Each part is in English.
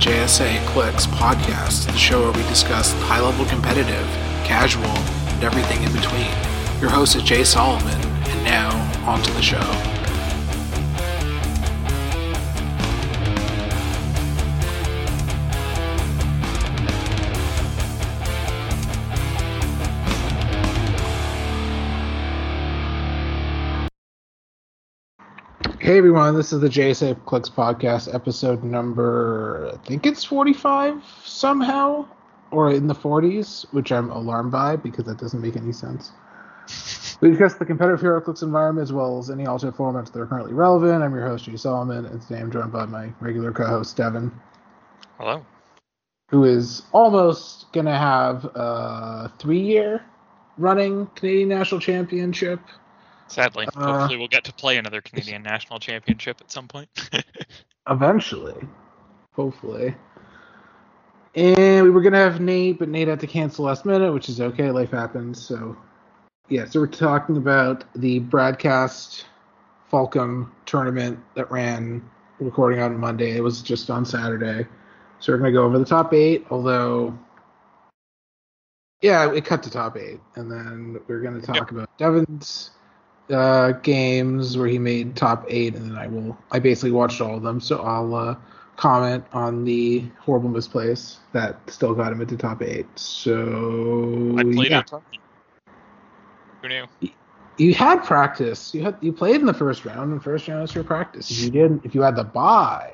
JSA Clicks podcast, the show where we discuss high level competitive, casual, and everything in between. Your host is Jay Solomon, and now, on to the show. Hey everyone, this is the JSA Clicks podcast, episode number, I think it's 45 somehow, or in the 40s, which I'm alarmed by because that doesn't make any sense. We discuss the competitive HeroClix environment as well as any alternate formats that are currently relevant. I'm your host, Jay Solomon, and today I'm joined by my regular co host, Devin. Hello. Who is almost going to have a three year running Canadian National Championship Sadly, uh, hopefully we'll get to play another Canadian national championship at some point. eventually, hopefully. And we were gonna have Nate, but Nate had to cancel last minute, which is okay. Life happens. So, yeah. So we're talking about the broadcast Falcom tournament that ran recording on Monday. It was just on Saturday. So we're gonna go over the top eight, although yeah, it cut to top eight, and then we're gonna talk yep. about Devin's uh, games where he made top eight, and then I will. I basically watched all of them, so I'll uh, comment on the horrible misplace that still got him into top eight. So I played yeah. it. Who knew? You had practice. You had you played in the first round, and first round was your practice. If you didn't, if you had the buy.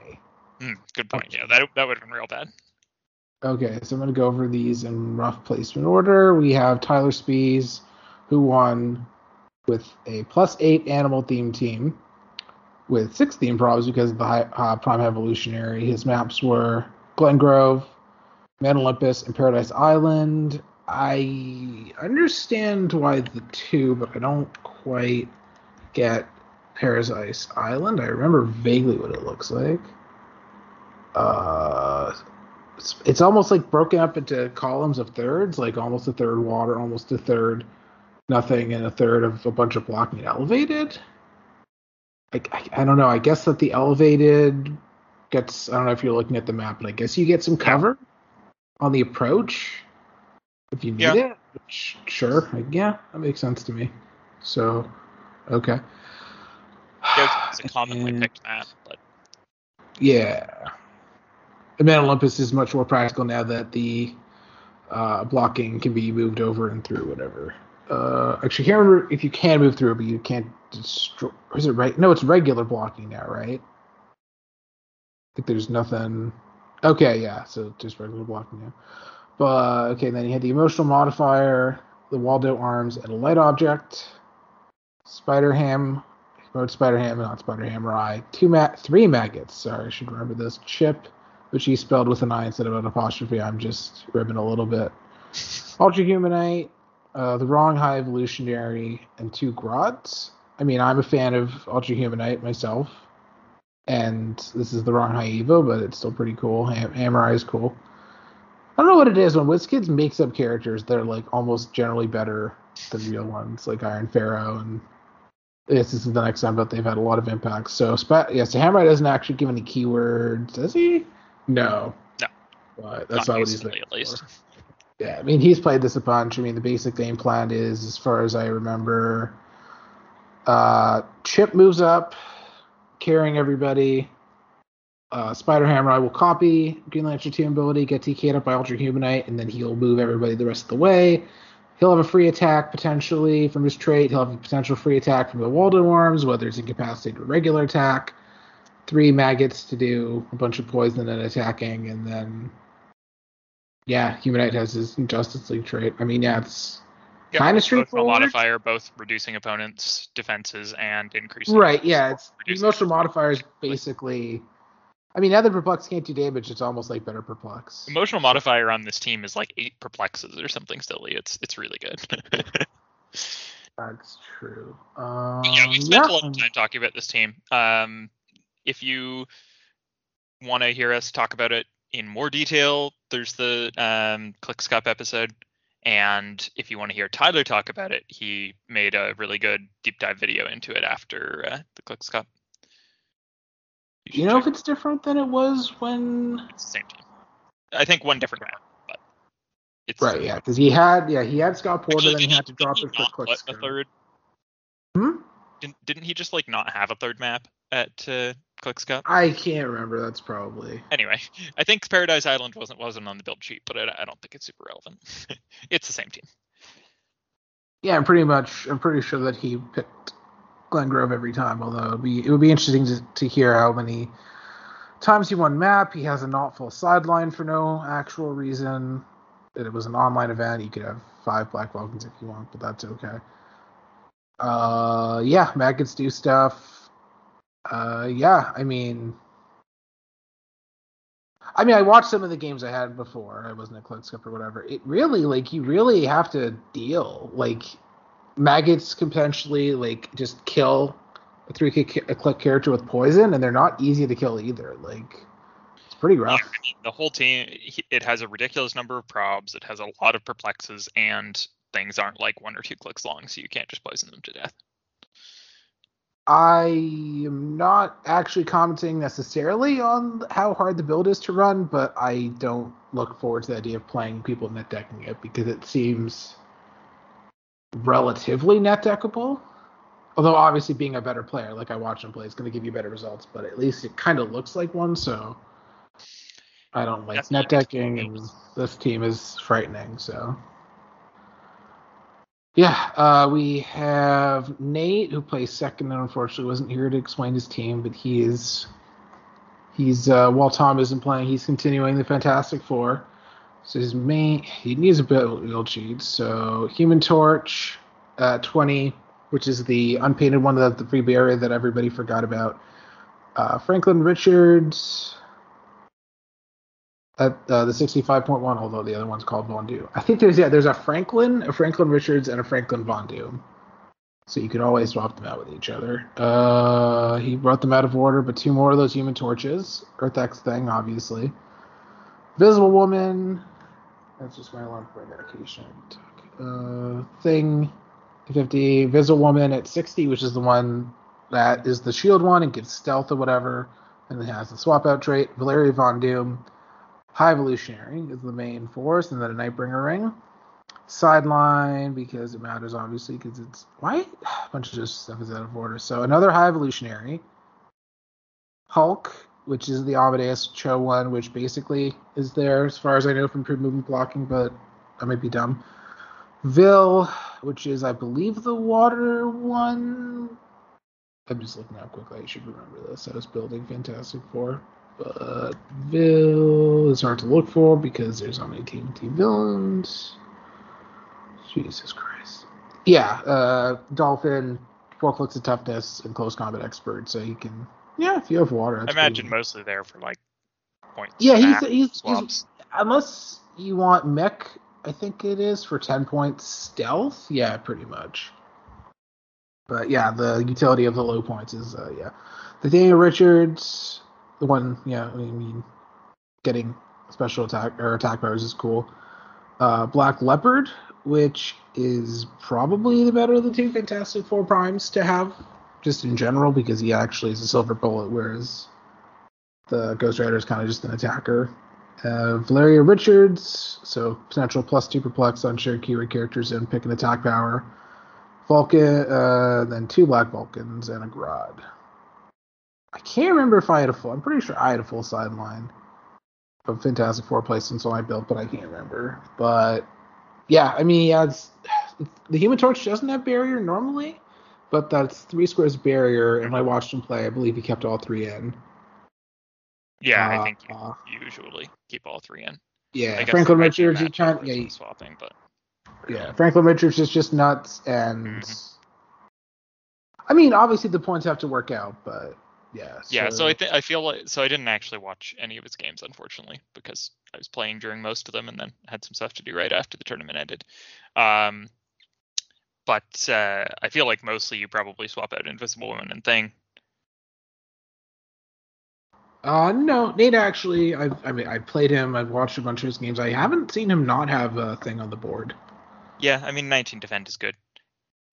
Mm, good point. Yeah, that that would have been real bad. Okay, so I'm gonna go over these in rough placement order. We have Tyler Spees, who won with a plus eight animal theme team with six theme props because of the high, uh, Prime Evolutionary. His maps were Glen Grove, Mount Olympus, and Paradise Island. I understand why the two, but I don't quite get Paradise Island. I remember vaguely what it looks like. Uh, it's, it's almost like broken up into columns of thirds, like almost a third water, almost a third nothing and a third of a bunch of blocking elevated. I, I, I, don't know. I guess that the elevated gets. I don't know if you're looking at the map, but I guess you get some cover on the approach if you need yeah. it. Which, sure, yeah, that makes sense to me. So, okay. It's a commonly and, picked map, but yeah. Olympus is much more practical now that the uh, blocking can be moved over and through whatever uh, actually, can't remember if you can move through, but you can't destroy. Is it right? No, it's regular blocking now, right? I think there's nothing. Okay, yeah, so just regular blocking now. But okay, then you had the emotional modifier, the Waldo arms, and a light object. Spider Ham, mode Spider Ham, not Spider Hammer Two ma- three maggots. Sorry, I should remember this. Chip, which he spelled with an I instead of an apostrophe. I'm just ribbing a little bit. Ultra Humanite, uh, the wrong high evolutionary, and two grots. I mean, I'm a fan of Ultra Humanite myself, and this is the wrong high Evo, but it's still pretty cool. Ham- Hammer is cool. I don't know what it is when WizKids makes up characters that are like almost generally better than real ones, like Iron Pharaoh, and this, is the next time, but they've had a lot of impacts. So, spa- yeah, so Hammer doesn't actually give any keywords, does he? No. No. But that's not, not what he's at least. For. Yeah, I mean he's played this a bunch. I mean the basic game plan is, as far as I remember, uh, Chip moves up, carrying everybody. Uh, Spider Hammer I will copy Green Lantern 2 ability, get TK'd up by Ultra Humanite, and then he'll move everybody the rest of the way. He'll have a free attack potentially from his trait. He'll have a potential free attack from the Waldo Worms, whether it's incapacitated or regular attack. Three maggots to do a bunch of poison and attacking, and then yeah, Humanite has his Justice League trait. I mean, yeah, it's yeah, kind of straightforward. modifier, both reducing opponents' defenses and increasing. Right. Yeah, it's emotional modifier is basically. I mean, now that perplex can't do damage, it's almost like better perplex. Emotional modifier on this team is like eight perplexes or something silly. It's it's really good. That's true. Um, yeah, we spent yeah. a lot of time talking about this team. Um, if you want to hear us talk about it in more detail, there's the um, Clicks Cup episode. And if you want to hear Tyler talk about it, he made a really good deep dive video into it after uh, the Clicks Cup. You know if it's different than it was when it's the same team. I think one different map, but it's Right, yeah, because he had yeah he had Scott Porter, Actually, then he had to drop it for third. Hmm? Didn't didn't he just like not have a third map at uh, Clicks Cup? I can't remember. That's probably Anyway, I think Paradise Island wasn't wasn't on the build sheet, but I, I don't think it's super relevant. it's the same team. yeah. I'm pretty much I'm pretty sure that he picked Glen Grove every time. Although it'd be it would be interesting to, to hear how many times he won map. He has a not full sideline for no actual reason. That it was an online event. You could have five Black Vulcans if you want, but that's okay. Uh, yeah, maggots do stuff. Uh, yeah, I mean, I mean, I watched some of the games I had before. I wasn't a Clicks Cup or whatever. It really, like, you really have to deal. Like, maggots can potentially, like, just kill a three click a click character with poison, and they're not easy to kill either. Like, it's pretty rough. Yeah, I mean, the whole team it has a ridiculous number of probs. It has a lot of perplexes, and things aren't like one or two clicks long, so you can't just poison them to death. I am not actually commenting necessarily on how hard the build is to run, but I don't look forward to the idea of playing people net decking it because it seems relatively net deckable. Although obviously being a better player, like I watch him play, is going to give you better results, but at least it kind of looks like one, so I don't like net decking, and this team is frightening, so. Yeah, uh, we have Nate who plays second and unfortunately wasn't here to explain his team, but he is he's uh, while Tom isn't playing, he's continuing the Fantastic Four. So his main he needs a build cheat. So Human Torch, uh, twenty, which is the unpainted one of the free barrier that everybody forgot about. Uh, Franklin Richards, at uh, the 65.1, although the other one's called Von Doom. I think there's yeah, there's a Franklin, a Franklin Richards, and a Franklin Von Doom. So you can always swap them out with each other. Uh, he brought them out of order, but two more of those Human Torches. Earth X thing, obviously. Visible Woman. That's just my alarm for medication. Uh, thing, 50. Visible Woman at 60, which is the one that is the shield one and gives stealth or whatever, and it has the swap out trait. Valeria Von Doom. High Evolutionary is the main force, and then a Nightbringer ring. Sideline because it matters obviously because it's why a bunch of just stuff is out of order. So another High Evolutionary. Hulk, which is the Amadeus Cho one, which basically is there as far as I know from pre movement blocking, but I might be dumb. Vil, which is I believe the water one. I'm just looking up quickly. I should remember this. I was building Fantastic Four. But Vil is hard to look for because there's many TNT villains. Jesus Christ. Yeah, uh, Dolphin, four clicks of toughness, and close combat expert, so he can. Yeah, if you have water, I imagine mostly there for like points. Yeah, he's, he's, he's unless you want mech, I think it is for ten points stealth. Yeah, pretty much. But yeah, the utility of the low points is uh, yeah. Nathaniel Richards, the one yeah, I mean, getting special attack or attack powers is cool. Uh, Black Leopard, which is probably the better of the two Fantastic Four primes to have, just in general, because he actually is a silver bullet, whereas the Ghost Rider is kind of just an attacker. Uh, Valeria Richards, so potential plus two perplex on shared keyword characters and pick an attack power. Vulcan, uh, then two Black Vulcans and a Grodd. I can't remember if I had a full. I'm pretty sure I had a full sideline of Fantastic Four placements on my build, but I can't remember. But yeah, I mean, yeah, it's, the Human Torch doesn't have barrier normally, but that's three squares barrier. And when I watched him play, I believe he kept all three in. Yeah, I Uh, think you uh, usually keep all three in. Yeah, Franklin the red team Richards, kind yeah, he- swapping, but yeah, Franklin Richards is just nuts, and Mhm. I mean, obviously the points have to work out, but yeah. yeah. So I think I feel like so I didn't actually watch any of his games unfortunately because I was playing during most of them and then had some stuff to do right after the tournament ended. Um, but uh, I feel like mostly you probably swap out Invisible Woman and Thing. Uh, no, Nate actually, I, I mean, I played him. I've watched a bunch of his games. I haven't seen him not have a thing on the board. Yeah, I mean 19 defend is good.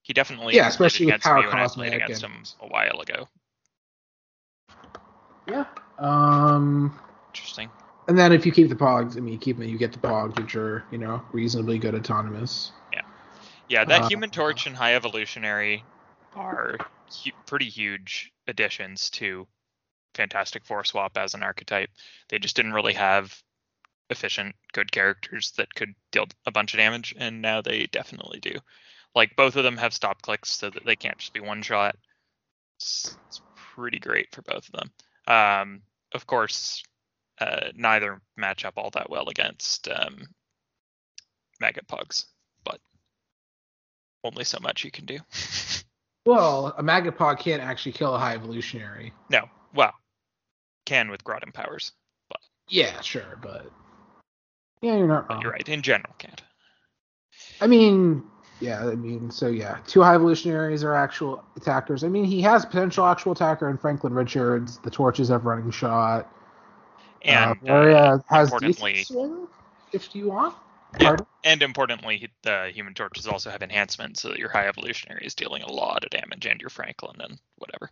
He definitely Yeah, especially with Power me when I played Cosmic against and- him a while ago. Yeah. Um, Interesting. and then if you keep the pogs, I mean, you keep them, you get the pogs, which are you know reasonably good autonomous. Yeah, Yeah, that Uh, Human Torch and High Evolutionary are hu- pretty huge additions to Fantastic Four Swap as an archetype. They just didn't really have efficient, good characters that could deal a bunch of damage, and now they definitely do. Like both of them have stop clicks, so that they can't just be one shot. It's, it's pretty great for both of them. Um, of course, uh, neither match up all that well against um, Maggot Pogs, but only so much you can do. Well, a maggot pog can't actually kill a high evolutionary. no, well, can with Groudon powers, But Yeah, sure, but yeah, you're not wrong. you're right. In general, can't. I mean, yeah, I mean, so yeah, two high evolutionaries are actual attackers. I mean, he has potential actual attacker in Franklin Richards. The torches have running shot. And uh, uh, has decent swing, if you want. Pardon? and importantly, the Human Torches also have enhancement, so that your High Evolutionary is dealing a lot of damage, and your Franklin and whatever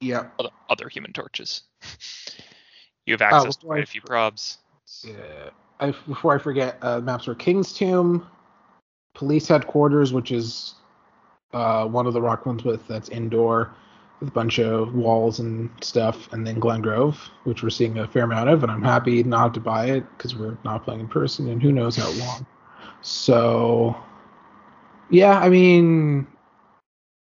Yeah. other, other Human Torches. you have Oh, access to before I quite a few probs. Yeah. I, before I forget, uh, maps were King's Tomb, Police Headquarters, which is uh, one of the rock ones with that's indoor with a bunch of walls and stuff, and then Glen Grove, which we're seeing a fair amount of, and I'm happy not to buy it because we're not playing in person, and who knows how long. So, yeah, I mean,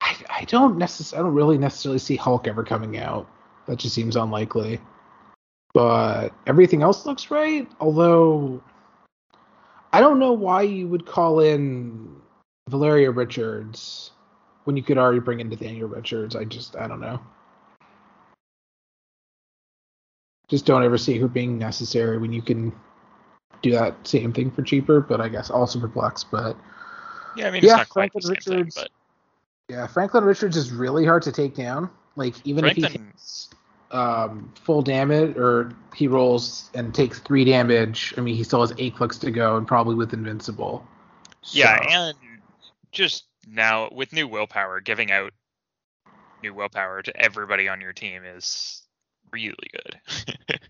I, I don't necessarily, I don't really necessarily see Hulk ever coming out. That just seems unlikely but everything else looks right. Although I don't know why you would call in Valeria Richards when you could already bring in Nathaniel Richards. I just I don't know. Just don't ever see her being necessary when you can do that same thing for cheaper. But I guess also perplexed. But Yeah, I mean, Yeah, not quite the Franklin Richards- thing, yeah, Franklin Richards is really hard to take down. Like even if he Franklin- takes um, full damage or he rolls and takes three damage, I mean he still has eight clicks to go and probably with invincible. but yeah, and just now with new willpower, giving out new willpower to everybody on your team is really good.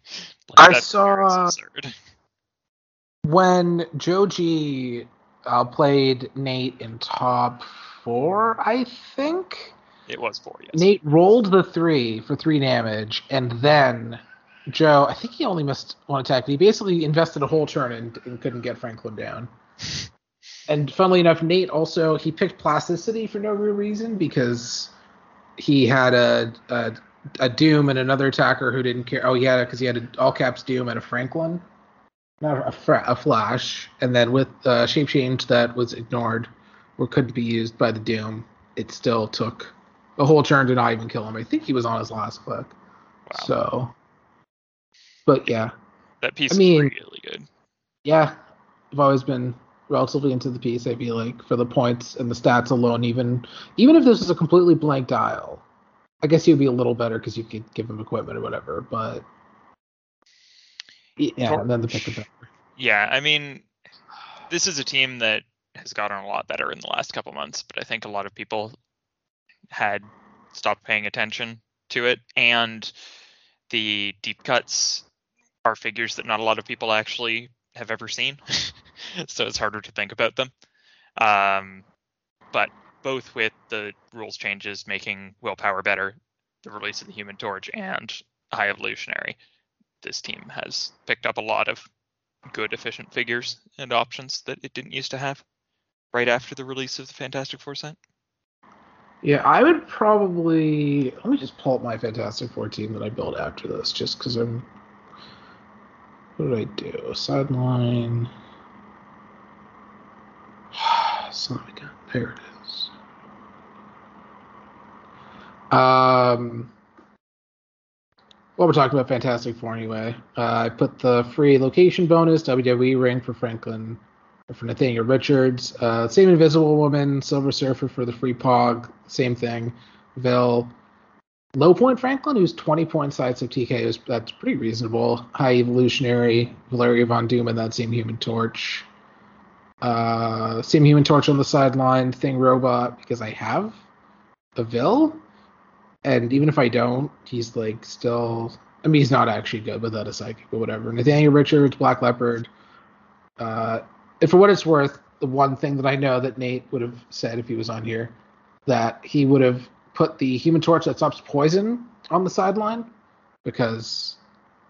like, I saw- fear is absurd. when Joji uh, played Nate in top four, I think. It was four, yes. Nate rolled the three for three damage, and then Joe, I think he only missed one attack. He basically invested a whole turn and, and couldn't get Franklin down. And funnily enough, Nate also he picked plasticity for no real reason because he had a a, a Doom and another attacker who didn't care. Oh, he had because he had an all caps Doom and a Franklin, not a, fra- a Flash, and then with uh, shape change that was ignored or couldn't be used by the Doom, it still took a whole turn to not even kill him. I think he was on his last click. Wow. So, but yeah, that piece I mean- is really good. yeah, I've always been relatively into the piece. I feel like for the points and the stats alone, even even if this was a completely blank dial, I guess he would be a little better because you could give him equipment or whatever. But yeah, and then the pick the Yeah, I mean, this is a team that has gotten a lot better in the last couple months, but I think a lot of people had stopped paying attention to it, and the deep cuts are figures that not a lot of people actually have ever seen, so it's harder to think about them. Um, but both with the rules changes making willpower better, the release of the Human Torch, and High Evolutionary, this team has picked up a lot of good efficient figures and options that it didn't used to have right after the release of the Fantastic Four set. Yeah, I would probably let me just pull up my Fantastic Four team that I built after this, just because I'm. What did I do? Sideline. Son of a gun. There it is. Um. Well, we're talking about Fantastic Four anyway. Uh, I put the free location bonus WWE ring for Franklin for Nathaniel Richards. Uh, same Invisible Woman, Silver Surfer for the free Pog, same thing. Vil. Low point Franklin, who's 20 point sides of TK, that's pretty reasonable. High Evolutionary, Valeria Von Doom, and that same Human Torch. Uh, same Human Torch on the sideline, Thing Robot, because I have a Vil. And even if I don't, he's like still I mean, he's not actually good without a psychic or whatever. Nathaniel Richards, Black Leopard. Uh, and for what it's worth, the one thing that I know that Nate would have said if he was on here, that he would have put the Human Torch that stops poison on the sideline because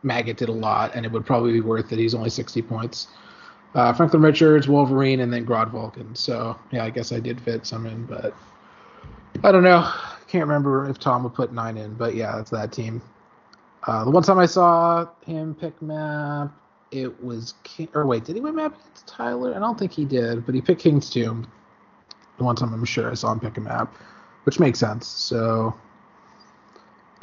Maggot did a lot, and it would probably be worth it. He's only 60 points. Uh, Franklin Richards, Wolverine, and then Grodd Vulcan. So yeah, I guess I did fit some in, but I don't know. Can't remember if Tom would put nine in, but yeah, that's that team. Uh, the one time I saw him pick map, it was King, or wait, did he win map against Tyler? I don't think he did, but he picked King's Tomb. The one time I'm sure I saw him pick a map, which makes sense. So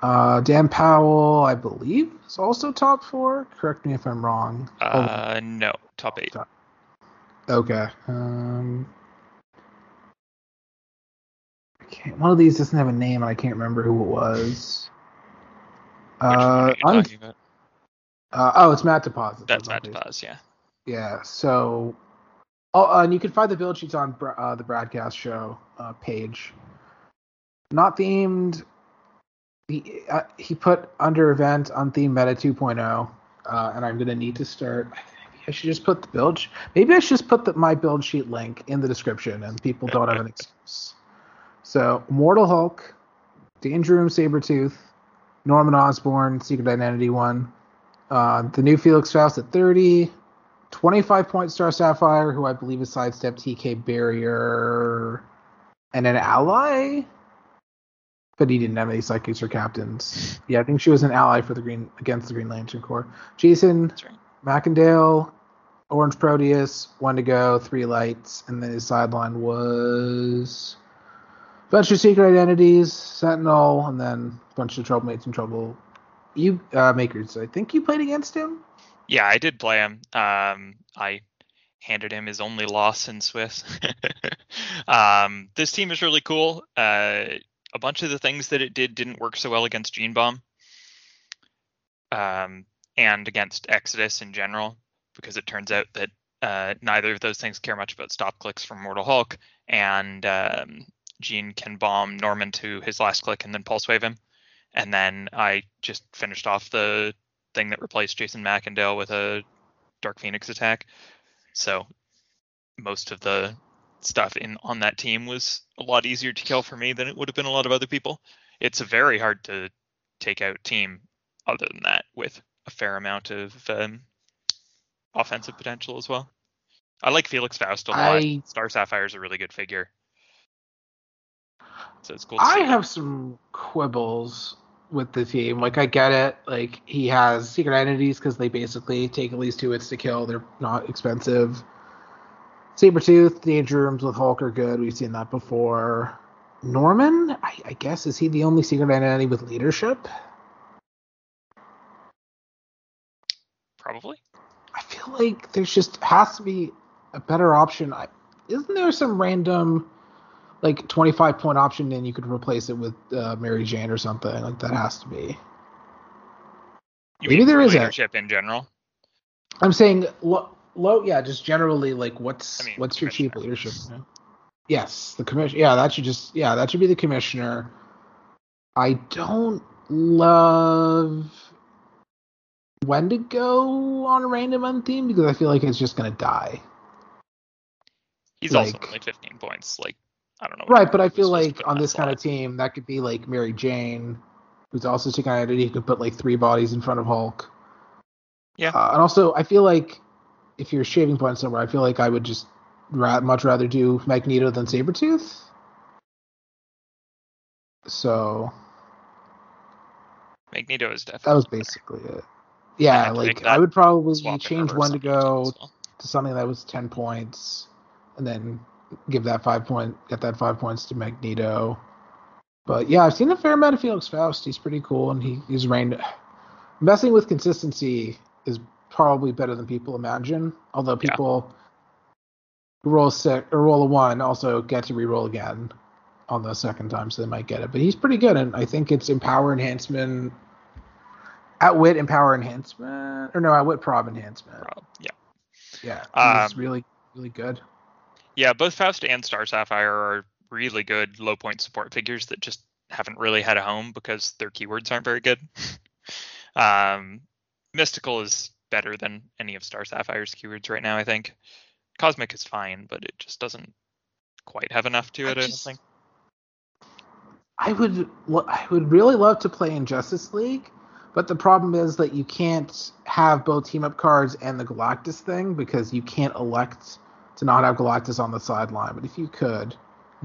uh, Dan Powell, I believe, is also top four. Correct me if I'm wrong. Uh, no, top eight. Okay. Um, I can't, one of these doesn't have a name, and I can't remember who it was. Which Uh, are you I'm- talking about? Uh, oh, it's Matt Deposit. That's Matt Deposit, yeah. Yeah. So, oh, uh, and you can find the build sheets on uh, the broadcast show uh, page. Not themed. He uh, he put under event on theme meta 2.0, uh, and I'm gonna need to start. Maybe I should just put the build. sh- Maybe I should just put the, my build sheet link in the description, and people don't have an excuse. So, Mortal Hulk, Danger Room Sabretooth, Norman Osborn, Secret Identity one, uh, the new Felix Faust at 30, 25 point Star Sapphire, who I believe is sidestep TK Barrier, and an ally. But he didn't have any psychics or captains. Yeah, I think she was an ally for the Green against the Green Lantern Corps. Jason right. Orange Proteus, one to go, three lights, and then his sideline was a bunch of secret identities, Sentinel, and then a bunch of troublemates in trouble. You uh, makers, I think you played against him. Yeah, I did play him. Um, I handed him his only loss in Swiss. um, this team is really cool. Uh, a bunch of the things that it did didn't work so well against Gene Bomb, um, and against Exodus in general, because it turns out that uh, neither of those things care much about stop clicks from Mortal Hulk, and um, Gene can bomb Norman to his last click and then pulse wave him. And then I just finished off the thing that replaced Jason Macendale with a Dark Phoenix attack. So most of the stuff in on that team was a lot easier to kill for me than it would have been a lot of other people. It's a very hard to take out team other than that with a fair amount of um, offensive potential as well. I like Felix Faust a lot. I- Star Sapphire is a really good figure. So it's cool I see. have some quibbles with the team. Like, I get it. Like, he has secret identities because they basically take at least two hits to kill. They're not expensive. Sabretooth, Danger Rooms with Hulk are good. We've seen that before. Norman, I, I guess, is he the only secret identity with leadership? Probably. I feel like there's just has to be a better option. I, isn't there some random like 25 point option and you could replace it with uh, Mary Jane or something? Like that has to be. You Maybe there is a- leadership in general. I'm saying low, low yeah, just generally like what's I mean, what's your cheap commissioner. leadership? Yes, the commission. Yeah, that should just yeah, that should be the commissioner. I don't love when to go on a random end theme because I feel like it's just gonna die. He's also only 15 points. Like I don't know. Right, but I feel like on this kind of team, that could be like Mary Jane, who's also secret identity, who could put like three bodies in front of Hulk. Yeah. Uh, and also, I feel like if you're shaving points somewhere, I feel like I would just ra- much rather do Magneto than Sabretooth. So Magneto is definitely. that was better. basically it. Yeah, to like I would probably change one to go well. to something that was 10 points and then give that five point get that five points to magneto. But yeah i've seen a fair amount of felix faust. He's pretty cool and he, he's reigned messing with consistency is probably better than people imagine although people who roll six or roll a one also get to re-roll again on the second time so they might get it. But he's pretty good and i think it's empower enhancement outwit empower enhancement or no outwit prob enhancement. Prob- Yeah. yeah, he's Um, really, really good. Yeah, both Faust and Star Sapphire are really good low point support figures that just haven't really had a home because their keywords aren't very good. Um, Mystical is better than any of Star Sapphire's keywords right now, I think. Cosmic is fine, but it just doesn't quite have enough to I it, I, just- don't think. I would I would really love to play in Justice League, but the problem is that you can't have both team up cards and the Galactus thing because you can't elect to not have Galactus on the sideline. But if you could,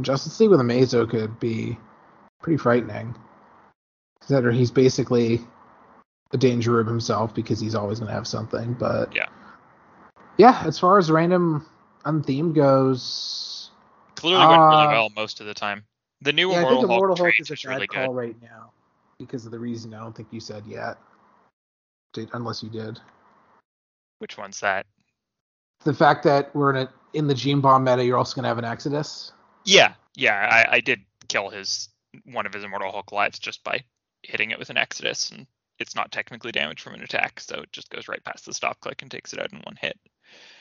Justice League with Amazo could be pretty frightening. Consider he's basically a danger of himself because he's always going to have something. But Yeah. yeah. As far as random unthemed goes, Clearly went really Uh, well most of the time. The new yeah, I think Hulk Immortal Hulk trade is a bad really call good. right now because of the reason I don't think you said yet. Did, unless you did. Which one's that? The fact that we're in a in the Gene Bomb meta, you're also gonna have an Exodus. Yeah, yeah, I, I did kill his one of his Immortal Hulk lives just by hitting it with an Exodus, and it's not technically damage from an attack, so it just goes right past the stop click and takes it out in one hit.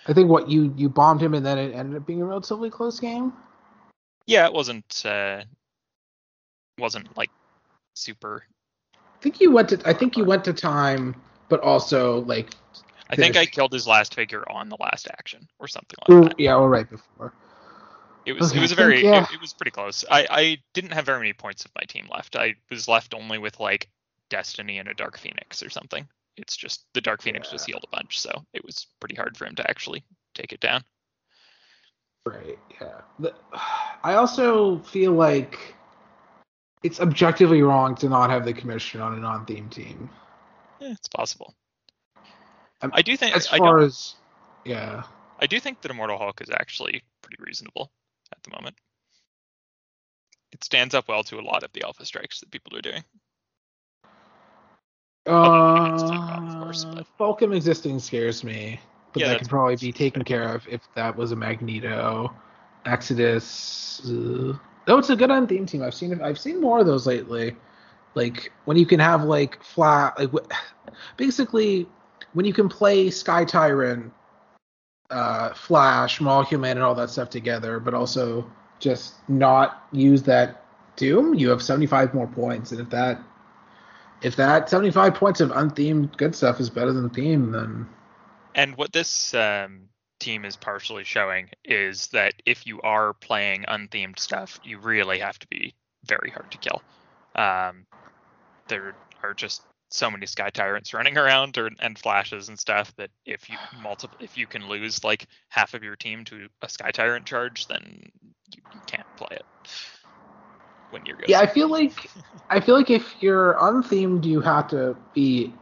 I think what you you bombed him and then it ended up being a relatively close game. Yeah, it wasn't uh, wasn't like super. I think you went to I think you went to time, but also like I think I killed his last figure on the last action or something like ooh, that. yeah, well, right before. It was Okay, it was a I think, very yeah. it, it was pretty close. I I didn't have very many points of my team left. I was left only with like Destiny and a Dark Phoenix or something. It's just the Dark Phoenix was Yeah. healed a bunch, so it was pretty hard for him to actually take it down. Right. Yeah. The, I also feel like it's objectively wrong to not have the commissioner on a non-theme team. Yeah, it's possible. Um, I do think As I, far don't- as yeah, I do think that Immortal Hulk is actually pretty reasonable at the moment. It stands up well to a lot of the alpha strikes that people are doing. Other than it's too bad, of course, uh, but- existing scares me, but Yeah, that could probably be taken care of if that was a Magneto, Exodus. Uh, no, it's a good on-theme team. I've seen I've seen more of those lately. Like when you can have like flat, like basically when you can play Sky Tyrant, uh, Flash, Molecule Man, and all that stuff together, but also just not use that Doom, you have 75 more points, and if that if that 75 points of unthemed good stuff is better than the theme, then And what this um, team is partially showing is that if you are playing unthemed stuff, you really have to be very hard to kill. Um, there are just so many sky tyrants running around or, and flashes and stuff that if you multiple if you can lose like half of your team to a sky tyrant charge, then you, you can't play it when you're good. yeah, I feel like I feel like if you're unthemed, you have to be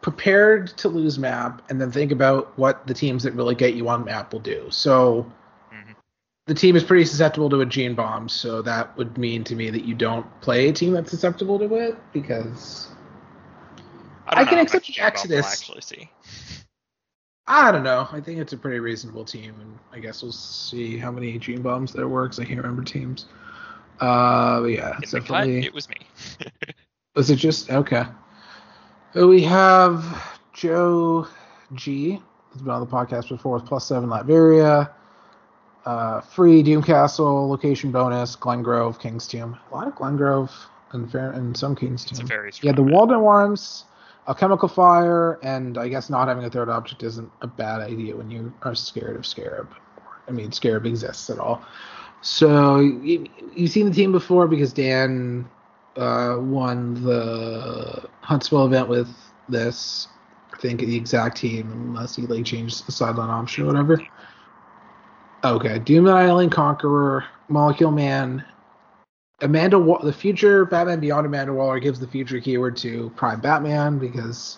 prepared to lose map and then think about what the teams that really get you on map will do. So. The team is pretty susceptible to a gene bomb, so that would mean to me that you don't play a team that's susceptible to it because I, I can accept much Gene Bomb we'll Exodus. actually see. I don't know. I think it's a pretty reasonable team, and I guess we'll see how many gene bombs there were because I can't remember teams. Uh, but yeah, it's the cut, definitely. it was me. Was it just okay? We have Joe G. Who's been on the podcast before with plus seven Latveria. Uh, free Doomcastle location bonus. Glengrove King's Tomb. A lot of Glengrove and fair and some King's It's a Tomb. Yeah, the. Walden Worms, a chemical fire, and I guess not having a third object isn't a bad idea when you are scared of Scarab. I mean, Scarab exists at all. So you, you've seen the team before because Dan uh, won the Huntsville event with this. I think the exact team, unless he like changed the sideline option or whatever. Okay, Doom and Island Conqueror, Molecule Man, Amanda, the future Batman Beyond Amanda Waller gives the future keyword to Prime Batman because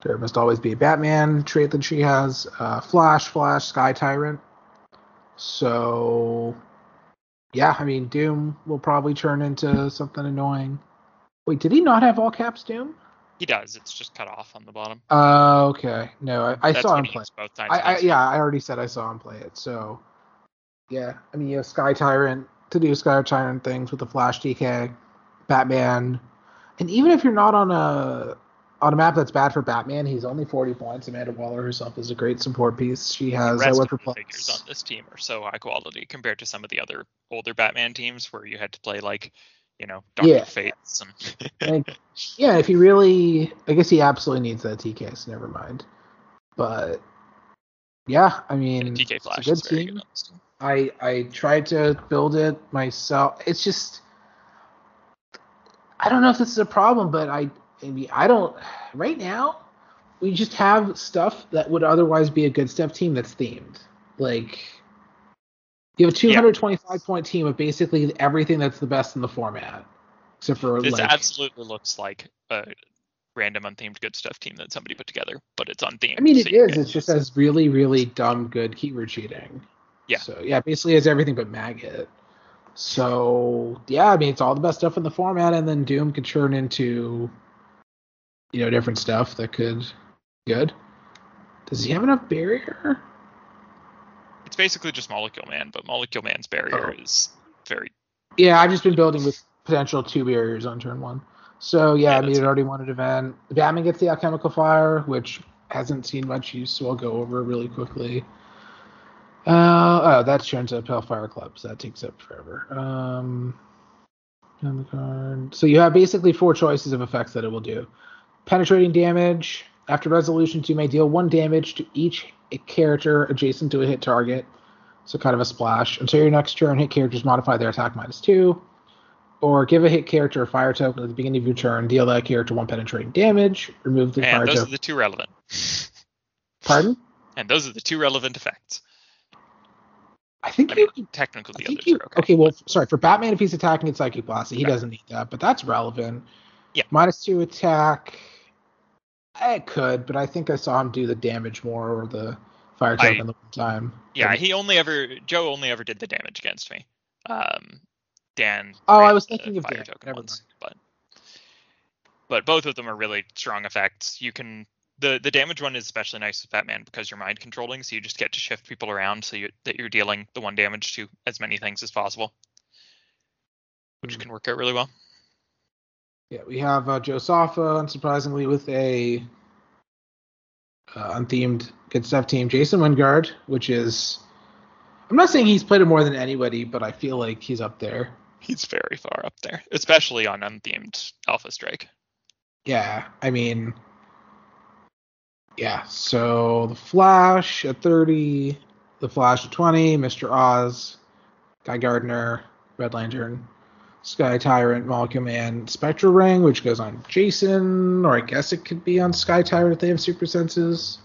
there must always be a Batman trait that she has. Uh, Flash, Flash, Sky Tyrant. So, yeah, I mean, Doom will probably turn into something annoying. Wait, did he not have all caps Doom? He does. It's just cut off on the bottom. Uh, okay. No, I, I saw him play. both times. I, I yeah, I already said I saw him play it. So yeah, I mean you have Sky Tyrant to do Sky Tyrant things with the Flash DK, Batman, and even if you're not on a on a map that's bad for Batman, he's only 40 points. Amanda Waller herself is a great support piece. She The has rest uh, of the figures on this team are so high quality compared to some of the other older Batman teams where you had to play like you know, Doctor Yeah. Fates and Like, yeah, if he really, I guess he absolutely needs that TK. So never mind. But yeah, I mean, TK Flash it's a good team. good. on this team. I I tried to build it myself. It's just I don't know if this is a problem, but I I mean I don't right now we just have stuff that would otherwise be a good stuff team that's themed. Like you have a 225 point team with basically everything that's the best in the format, except for This like absolutely looks like a random unthemed good stuff team that somebody put together, but it's unthemed. I mean, so it you is. It's just has really, really dumb good keyword cheating. Yeah. So yeah, basically has everything but maggot. So yeah, I mean, it's all the best stuff in the format, and then Doom could turn into, you know, different stuff that could good. Does he have enough barrier? It's basically just Molecule Man, but Molecule Man's barrier Oh. is very Yeah, I've just been building with potential two barriers on turn one. So yeah, Yeah, I mean, that's it already wanted to event. Batman gets the alchemical fire, which hasn't seen much use, so I'll go over really quickly. Uh, oh, that turns up Hellfire Club, so that takes up forever. Um, on the card. So you have basically four choices of effects that it will do. Penetrating damage. After resolutions, you may deal one damage to each character adjacent to a hit target. So kind of a splash. Until your next turn, hit characters modify their attack minus two. Or give a hit character a fire token at the beginning of your turn. Deal that character one penetrating damage. Remove the and fire those are the two relevant. Pardon? And those are the two relevant effects. I think I you mean, technically I the think others you, are okay. okay. well, sorry for Batman if he's attacking at Psychic Blast, he Okay. doesn't need that, but that's relevant. Yeah. Minus two attack. I could, but I think I saw him do the damage more or the fire I- token the one time. yeah, he only ever Joe only ever did the damage against me. Um, Dan. Oh, I was thinking of fire Dan. token Never once, but but both of them are really strong effects. You can the the damage one is especially nice with Batman because you're mind controlling, so you just get to shift people around so you, that you're dealing the one damage to as many things as possible, which Hmm. can work out really well. Yeah, we have uh, Joe Safa, unsurprisingly, with a uh, unthemed good stuff team. Jason Wingard, which is, I'm not saying he's played it more than anybody, but I feel like he's up there. He's very far up there, especially on unthemed Alpha Strike. Yeah, I mean, yeah. So the Flash at 30, the Flash at 20, Mr. Oz, Guy Gardner, Red Lantern, Sky Tyrant, Molecule Man, Spectral Ring, which goes on Jason, or I guess it could be on Sky Tyrant if they have super senses.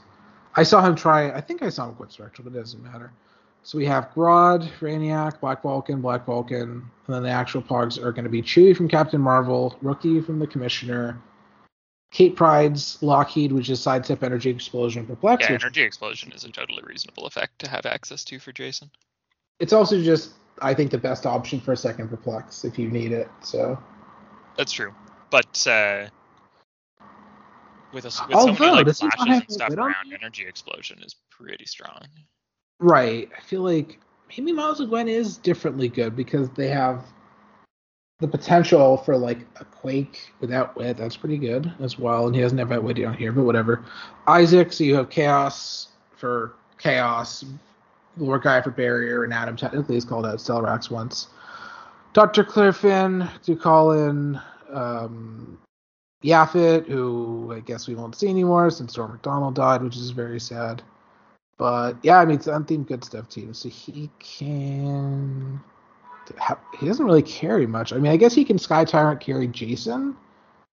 I saw him try. I think I saw him quit Spectral, but it doesn't matter. So we have Grodd, Brainiac, Black Vulcan, Black Vulcan, and then the actual Pogs are going to be Chewie from Captain Marvel, Rookie from the Commissioner, Kate Pryde's Lockheed, which is sidestep energy explosion perplex. Yeah, energy explosion is a totally reasonable effect to have access to for Jason. it's also just I think the best option for a second perplex if you need it. So That's true, but uh, with a with Although, so many like does he not flashes and stuff around, energy explosion is pretty strong. right, I feel like maybe Miles and Gwen is differently good because they have the potential for like a quake without wit. That's pretty good as well, and he doesn't have that wit on here, but whatever. Isaac, so you have chaos for chaos, Lord Guy for barrier, and Adam technically is called out Stellarox once. Dr. Cliffin to call in um, who I guess we won't see anymore since Storm McDonald died, which is very sad. But yeah, I mean it's an unthemed good stuff team, so he can. He doesn't really carry much. I mean, I guess he can Sky Tyrant carry Jason,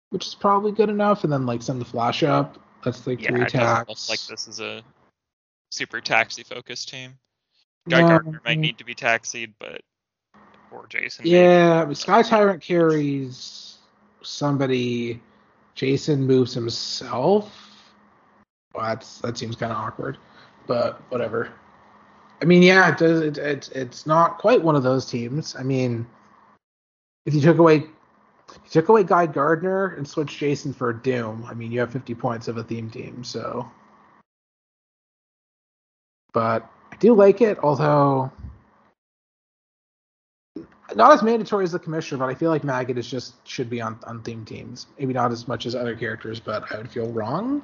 which is probably good enough, and then like send the Flash up. That's like Yeah, three it doesn't look attacks. like this is a super taxi focused team. Guy No, Gardner might need to be taxied, but or Jason. Yeah, Sky Tyrant carries somebody. Jason moves himself. Well, that's that seems kind of awkward, but whatever. I mean, yeah, it does. It, it, it's not quite one of those teams. I mean, if you took away, if you took away Guy Gardner and switched Jason for Doom, I mean, you have 50 points of a theme team. So, but I do like it, although not as mandatory as the commissioner, but I feel like Maggot is just should be on on theme teams. Maybe not as much as other characters, but I would feel wrong.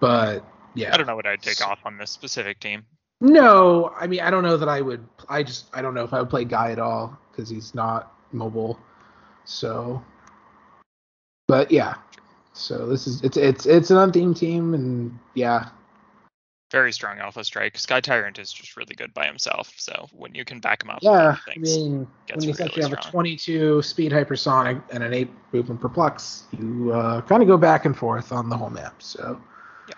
But yeah, I don't know what I'd take off on this specific team. No, I mean I don't know that I would. I just I don't know if I would play Guy at all because he's not mobile. So, but yeah. So this is it's it's it's an unthemed team, and yeah, Very strong Alpha Strike. Sky Tyrant is just really good by himself. So when you can back him up, yeah. other I mean, when you really have a 22 speed hypersonic and an 8 movement perplex, you uh, kind of go back and forth on the whole map. So yeah,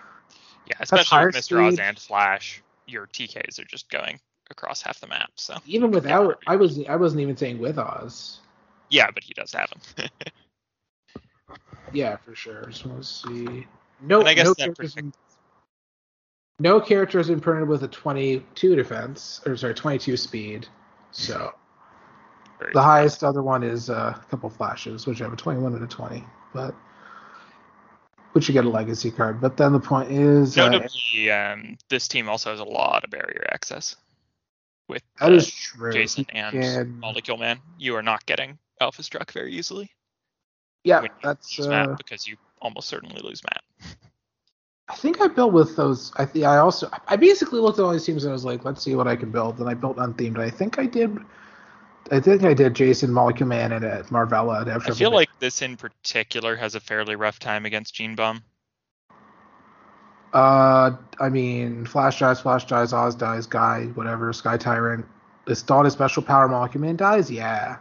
yeah, especially with Mr. Oz and Flash, your TKs are just going across half the map. So even Yeah. without, I was I wasn't even saying with Oz. yeah, but he does have them. Yeah, for sure. So let's see. No, And I guess no that No character has been printed with a 22 defense, or sorry, 22 speed. So Very the highest other one is uh, a couple flashes, which have a 21 and a 20, but which you get a legacy card. But then the point is, uh, um, this team also has a lot of barrier access with that uh, is true. Jason You and can- Molecule Man. You are not getting Alpha Struck very easily yeah, that's. Uh, because you almost certainly lose map. I think I built with those. I think I also. I basically looked at all these teams and I was like, let's see what I can build. And I built unthemed. I think I did. I think I did Jason Molecule Man and at Marvella. At I feel like this in particular has a fairly rough time against Gene Bomb. Uh, I mean, Flash dies, Flash dies, Oz dies, Guy, whatever, Sky Tyrant. This thought is special power Molecule Man dies, yeah.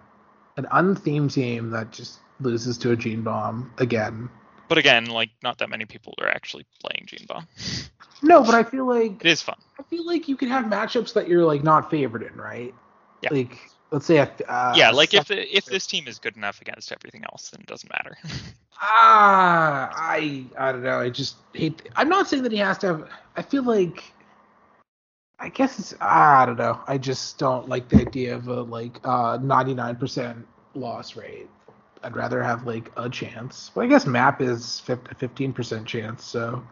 An unthemed team that just loses to a Gene Bomb again. But again, like not that many people are actually playing Gene Bomb. No, but I feel like It is fun. I feel like you can have matchups that you're like not favored in, right? Yeah. Like, let's say uh, yeah, like if the, if this team is good enough against everything else, then it doesn't matter. Ah, I I don't know. I just hate. I'm not saying that he has to have. I feel like. I guess it's. I don't know. I just don't like the idea of a like uh 99% loss rate. I'd rather have like a chance. But I guess map is 50, 15% chance. So.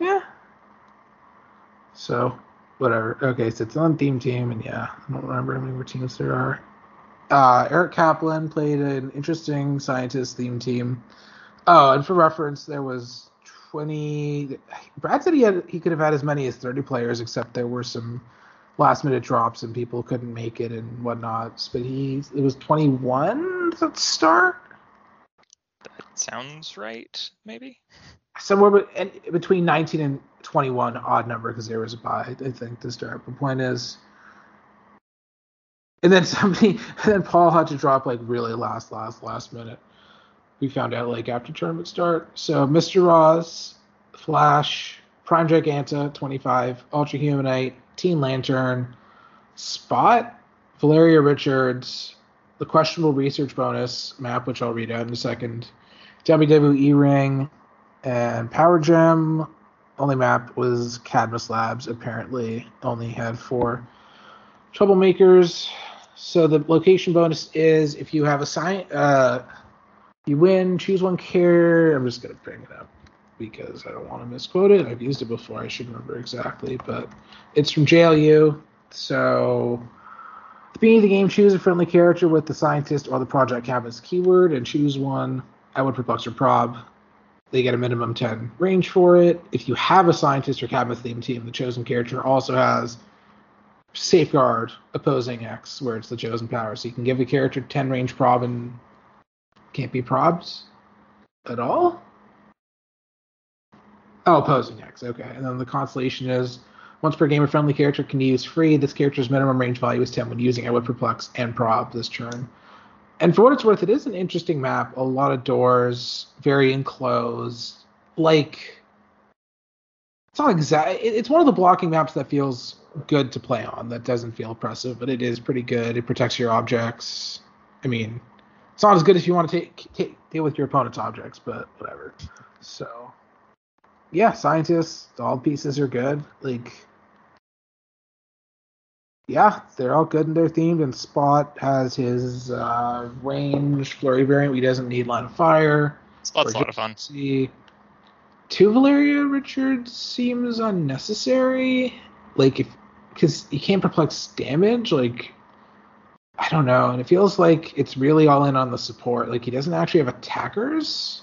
Yeah. So whatever. Okay, so it's an unthemed team, and yeah, I don't remember how many more teams there are. Uh, Eric Kaplan played an interesting scientist themed team. Oh, and for reference, there was 20. Brad said he had he could have had as many as 30 players, except there were some last minute drops and people couldn't make it and whatnot. But he it was 21 that start, that sounds right, maybe. somewhere between 19 and 21, odd number because there was a bye. I think to start. The point is. And then somebody, and then Paul had to drop like really last, last, last minute. We found out like after tournament start. So Mr. Ross, Flash, Prime Giganta, 25, Ultra Humanite, Teen Lantern, Spot, Valeria Richards, the questionable research bonus map, which I'll read out in a second, WWE Ring, and Power Gem. Only map was Cadmus Labs. Apparently, only had four troublemakers. So the location bonus is if you have a sign, uh, you win. Choose one care. I'm just gonna bring it up because I don't want to misquote it. I've used it before. I should remember exactly, but it's from JLU. So the beginning of the game, choose a friendly character with the scientist or the Project Cadmus keyword, and choose one. Outwit perplex or prob. They get a minimum 10 range for it. If you have a scientist or Cadmus theme team, the chosen character also has safeguard opposing X, where it's the chosen power. So you can give a character 10 range prob and can't be probs at all. Oh, opposing X. Okay. And then the constellation is once per game, a friendly character can use free. This character's minimum range value is 10 when using Outwit perplex and prob this turn. And for what it's worth, it is an interesting map. A lot of doors, very enclosed. Like, it's not exact. It's one of the blocking maps that feels good to play on. That doesn't feel oppressive, but it is pretty good. It protects your objects. I mean, it's not as good if you want to take, take deal with your opponent's objects, but whatever. So, yeah, scientists, all pieces are good. Like, yeah, they're all good and they're themed. And Spot has his uh, range flurry variant. He doesn't need line of fire. Spot's a lot of fun. See, two Valeria Richards seems unnecessary. Like if because he can't perplex damage. Like I don't know, and it feels like it's really all in on the support. Like he doesn't actually have attackers,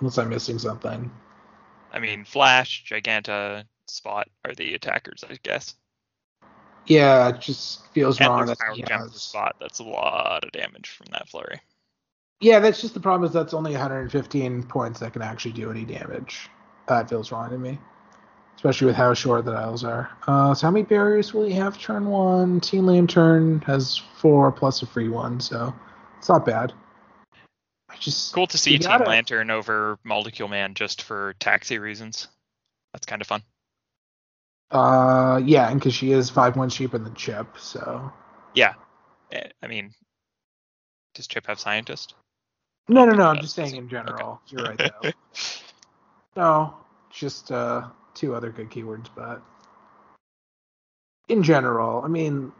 unless I'm missing something. I mean, Flash, Giganta, Spot are the attackers, I guess. Yeah, it just feels And wrong that power gem per spot. That's a lot of damage from that flurry. Yeah, that's just the problem is that's only 115 points that can actually do any damage. That feels wrong to me, especially with how short the dials are. Uh, so how many barriers will he have turn one? Teen Lantern has four plus a free one, so it's not bad. Just Cool to see Teen gotta- Lantern over Molecule Man just for taxi reasons. That's kind of fun. uh yeah, and because she is five points cheaper than Chip, so Yeah, I mean, does Chip have Scientist? no, no, no. I'm just saying in general. You're right though. No, just uh, two other good keywords, but in general, I mean,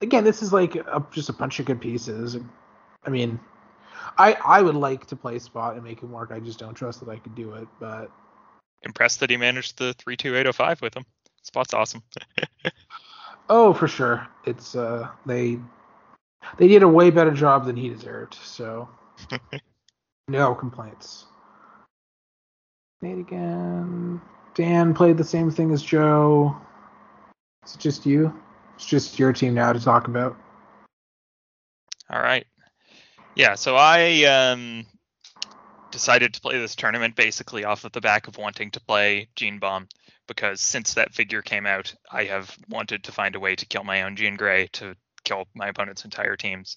again, this is like a, just a bunch of good pieces. I mean, I I would like to play Spot and make him work. I just don't trust that I could do it. But Impressed that he managed the 32805 with him. Spot's awesome. oh, for sure, it's uh they they did a way better job than he deserved. So no complaints. Nate again. Dan played the same thing as Joe. Is it just you? It's just your team now to talk about. All right. Yeah, so I um, decided to play this tournament basically off of the back of wanting to play Gene Bomb because since that figure came out, I have wanted to find a way to kill my own Jean Grey to kill my opponent's entire teams.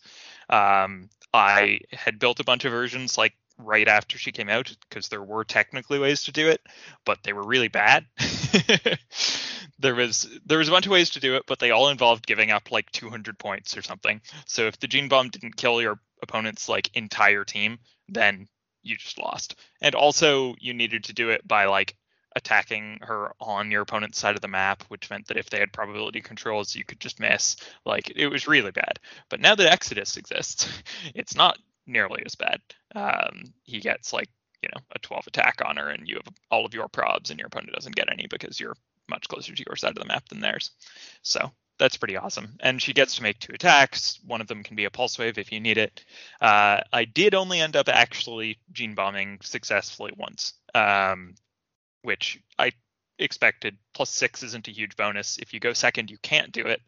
Um, I had built a bunch of versions like right after she came out because there were technically ways to do it, but they were really bad. there was there was a bunch of ways to do it, but they all involved giving up like 200 points or something. So if the gene bomb didn't kill your opponent's like entire team, then you just lost. And also you needed to do it by like attacking her on your opponent's side of the map, which meant that if they had probability controls, you could just miss. Like it was really bad. But now that Exodus exists, it's not nearly as bad. Um, he gets like you know a 12 attack on her, and you have all of your probs, and your opponent doesn't get any because you're much closer to your side of the map than theirs. So that's pretty awesome. And she gets to make two attacks. One of them can be a pulse wave if you need it. Uh, I did only end up actually gene bombing successfully once, um, which I expected. Plus six isn't a huge bonus. If you go second, you can't do it.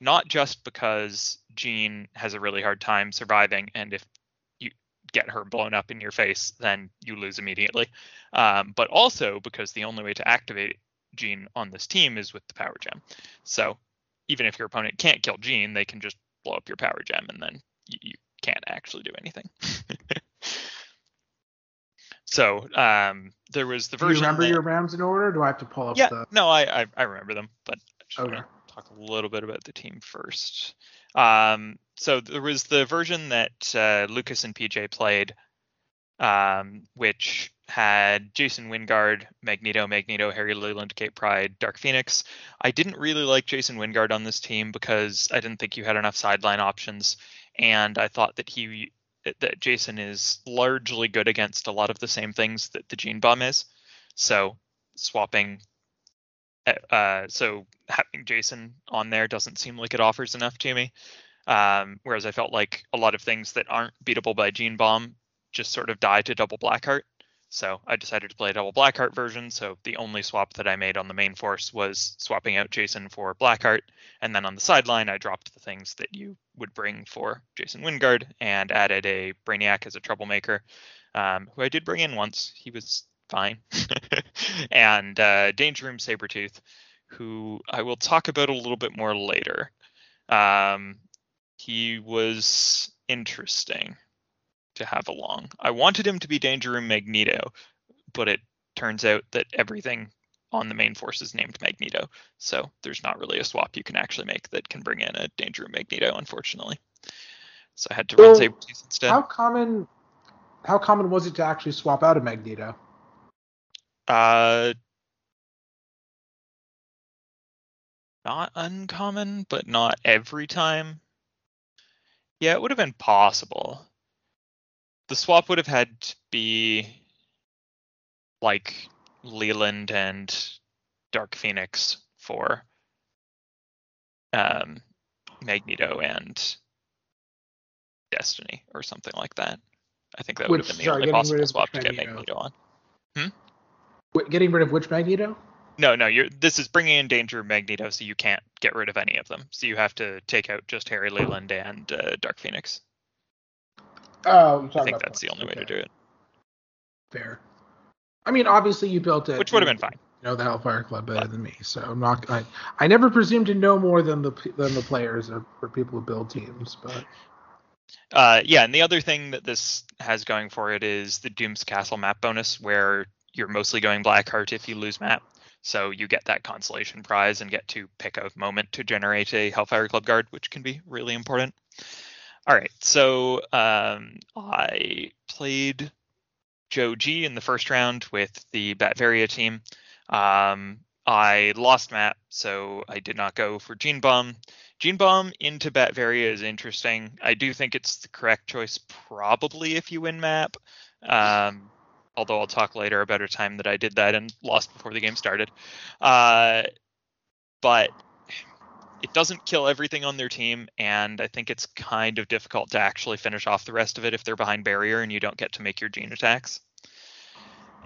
Not just because Jean has a really hard time surviving, and if you get her blown up in your face, then you lose immediately. Um, but also because the only way to activate Jean on this team is with the power gem. So even if your opponent can't kill Jean, they can just blow up your power gem, and then you, you can't actually do anything. so um, there was the version. Do you remember that- your Rams in order? Do I have to pull up yeah, the? no, I, I I remember them, but I just Okay. want to talk a little bit about the team first. Um, so there was the version that uh, Lucas and PJ played, um, which had Jason Wyngarde, Magneto, Magneto, Harry Leland, Kate Pryde, Dark Phoenix. I didn't really like Jason Wyngarde on this team because I didn't think you had enough sideline options, and I thought that he that Jason is largely good against a lot of the same things that the Gene Bomb is. So swapping uh, so having Jason on there doesn't seem like it offers enough to me. Um, whereas I felt like a lot of things that aren't beatable by Gene Bomb just sort of die to double Blackheart. So I decided to play a double Blackheart version. So the only swap that I made on the main force was swapping out Jason for Blackheart, and then on the sideline I dropped the things that you would bring for Jason Wyngarde and added a Brainiac as a troublemaker, um, who I did bring in once. He was fine, and uh, Danger Room Sabretooth, who I will talk about a little bit more later. Um, he was interesting to have along. I wanted him to be Danger Room Magneto, but it turns out that everything on the main force is named Magneto, so there's not really a swap you can actually make that can bring in a Danger Room Magneto, unfortunately. So I had to run So, Sabretooth instead. How common? How common was it to actually swap out a Magneto? Uh, not uncommon, but not every time. Yeah, it would have been possible. The swap would have had to be like Leland and Dark Phoenix for um, Magneto and Destiny or something like that. I think that would have been the sorry, only possible swap to get Magneto. On. Wait, getting rid of which Magneto? No, no, you're this is bringing in danger Magneto, so you can't get rid of any of them. So you have to take out just Harry Leland and uh, Dark Phoenix. Oh, I think that's the only way to do it. Fair. I mean, obviously you built it, which would have been fine. You know the Hellfire Club better than me, so I'm not. I, I never presume to know more than the than the players or, or people who build teams, but. Uh, yeah, and the other thing that this has going for it is the Doom's Castle map bonus, where you're mostly going Blackheart if you lose map. So you get that consolation prize and get to pick a moment to generate a Hellfire Club guard, which can be really important. All right, so um, I played Joe G in the first round with the Batvaria team. Um, I lost map, so I did not go for Gene Bomb. Gene Bomb into Batvaria is interesting. I do think it's the correct choice, probably if you win map. Um, although I'll talk later about a time that I did that and lost before the game started. Uh, but it doesn't kill everything on their team, and I think it's kind of difficult to actually finish off the rest of it if they're behind barrier and you don't get to make your gene attacks.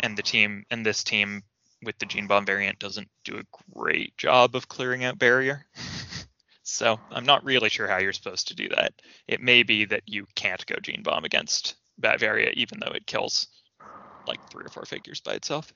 And the team and this team with the gene bomb variant doesn't do a great job of clearing out barrier. so I'm not really sure how you're supposed to do that. It may be that you can't go gene bomb against Batvaria, even though it kills like three or four figures by itself.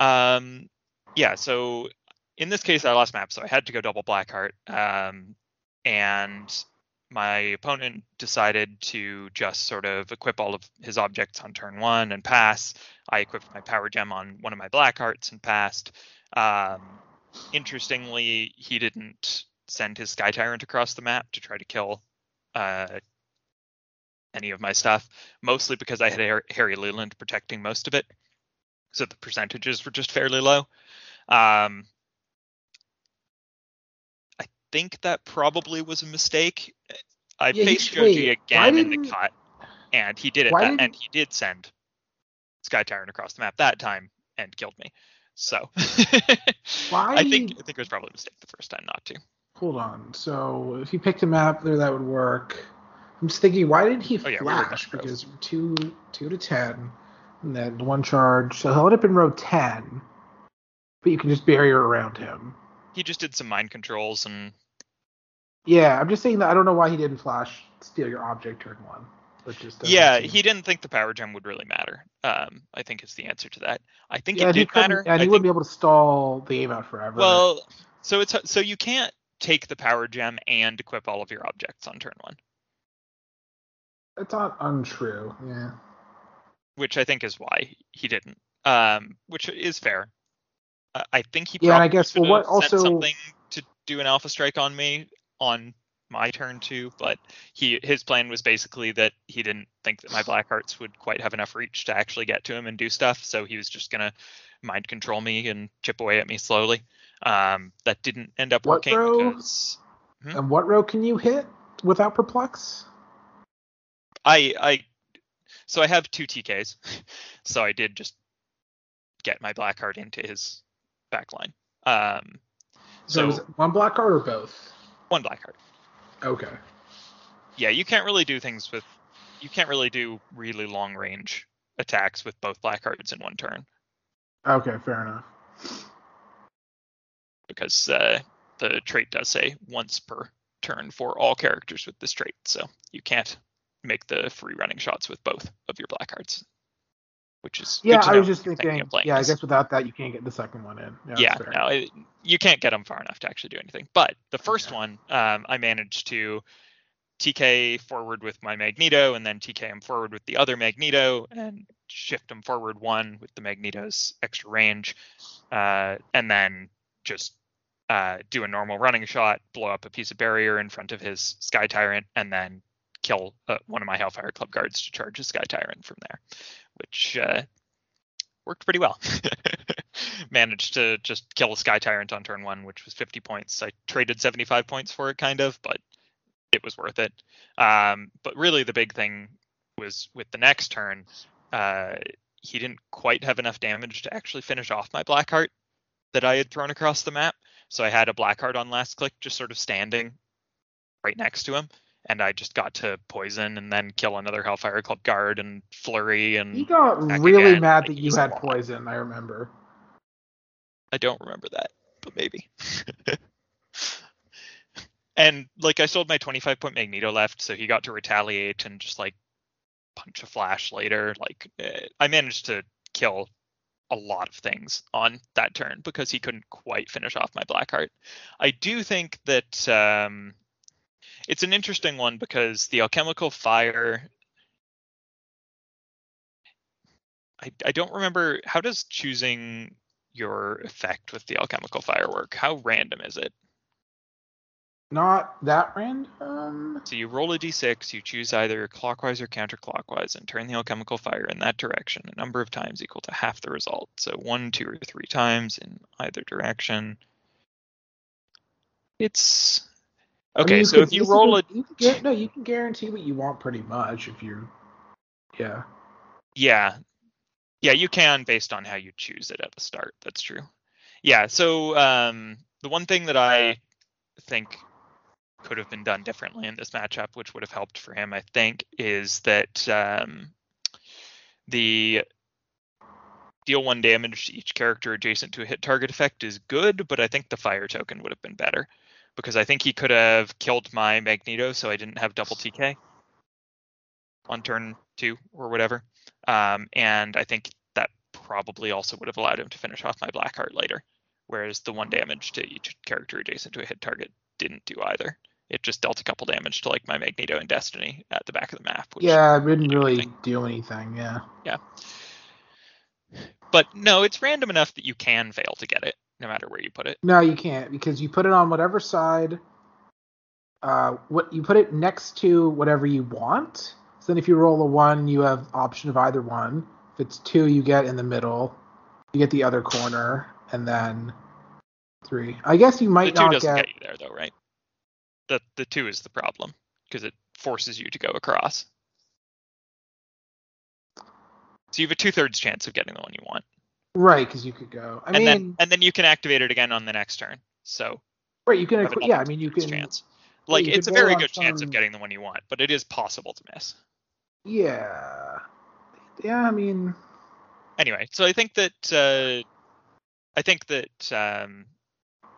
Um, yeah, so in this case, I lost map, so I had to go double Blackheart. Um, and my opponent decided to just sort of equip all of his objects on turn one and pass. I equipped my power gem on one of my black Blackhearts and passed. Um, interestingly, he didn't send his Sky Tyrant across the map to try to kill uh, any of my stuff, mostly because I had Harry Leland protecting most of it. So the percentages were just fairly low. Um, think that probably was a mistake. I yeah, faced Joji again in the cut, and he did it, that, and he did send Sky Tyrant across the map that time and killed me. So why? I think I think it was probably a mistake the first time not to. Hold on. So if you picked a map there, that would work. I'm just thinking, why didn't he oh, yeah, flash? We because two two to ten, and then one charge. So he'll end up in row ten, but you can just barrier around him. He just did some mind controls and. Yeah, I'm just saying that I don't know why he didn't flash steal your object turn one. yeah, seem... he didn't think the power gem would really matter. Um, I think is the answer to that. I think yeah, it did matter. And he think... wouldn't be able to stall the aim out forever. Well, so it's so you can't take the power gem and equip all of your objects on turn one. It's not untrue. Yeah. Which I think is why he didn't. Um, which is fair. I think he yeah. I guess well, what also something to do an alpha strike on me on my turn too, but he his plan was basically that he didn't think that my black hearts would quite have enough reach to actually get to him and do stuff, so he was just gonna mind control me and chip away at me slowly. Um, that didn't end up what working. Row, because, hmm? And what row can you hit without perplex? I I so I have two TKs, so I did just get my black heart into his backline. Um, so, so one black heart or both? One black heart. Okay. Yeah, you can't really do things with you can't really do really long range attacks with both black hearts in one turn. Okay, fair enough. Because uh, the trait does say once per turn for all characters with this trait, so you can't make the free running shots with both of your black hearts. Which is yeah, I was just thinking. Yeah, I guess without that you can't get the second one in. Yeah, yeah no, it, you can't get them far enough to actually do anything. But the first one, um, I managed to TK forward with my Magneto, and then TK him forward with the other Magneto, and shift him forward one with the Magneto's extra range, uh, and then just uh, do a normal running shot, blow up a piece of barrier in front of his Sky Tyrant, and then kill uh, one of my Hellfire Club guards to charge a Sky Tyrant from there, which uh, worked pretty well. Managed to just kill a Sky Tyrant on turn one, which was 50 points. I traded 75 points for it, kind of, but it was worth it. Um, but really, the big thing was with the next turn, uh, he didn't quite have enough damage to actually finish off my Blackheart that I had thrown across the map. So I had a Blackheart on last click, just sort of standing right next to him and I just got to poison and then kill another Hellfire Club guard and flurry and. He got really again. mad that you had poison. I remember. I don't remember that, but maybe. and like I sold my 25 point Magneto left, so he got to retaliate and just like punch a flash later. Like eh, I managed to kill a lot of things on that turn because he couldn't quite finish off my Blackheart. I do think that um, it's an interesting one because the alchemical fire. I, I don't remember how does choosing your effect with the alchemical firework how random is it Not that random. So you roll a d6, you choose either clockwise or counterclockwise, and turn the alchemical fire in that direction a number of times equal to half the result. So one, two, or three times in either direction. It's I mean, okay. so if you roll a you gu- no, you can guarantee what you want pretty much if you're. Yeah. yeah, yeah, you can based on how you choose it at the start. That's true. Yeah. So um, the one thing that I think could have been done differently in this matchup, which would have helped for him, I think, is that um, the deal one damage to each character adjacent to a hit target effect is good, but I think the fire token would have been better because I think he could have killed my Magneto, so I didn't have double TK on turn two or whatever. Um, and I think that probably also would have allowed him to finish off my Blackheart later, whereas the one damage to each character adjacent to a hit target didn't do either. It just dealt a couple damage to like my Magneto and Destiny at the back of the map. Which, Yeah, it didn't really do anything. Yeah. Yeah. But no, it's random enough that you can fail to get it, no matter where you put it. No, you can't because you put it on whatever side. Uh, what you put it next to whatever you want. So then, if you roll a one, you have option of either one. If it's two, you get in the middle. You get the other corner, and then three. I guess you might The two not doesn't get. get you there though, right? The the two is the problem because it forces you to go across. So you have a two thirds chance of getting the one you want. Right, because you could go. I and mean, then and then you can activate it again on the next turn. So right, you can. Yeah, I mean, you can. chance. Like you it's a very good chance of getting the one you want, but it is possible to miss. Yeah. Yeah, I mean, Anyway, so I think that uh, I think that um,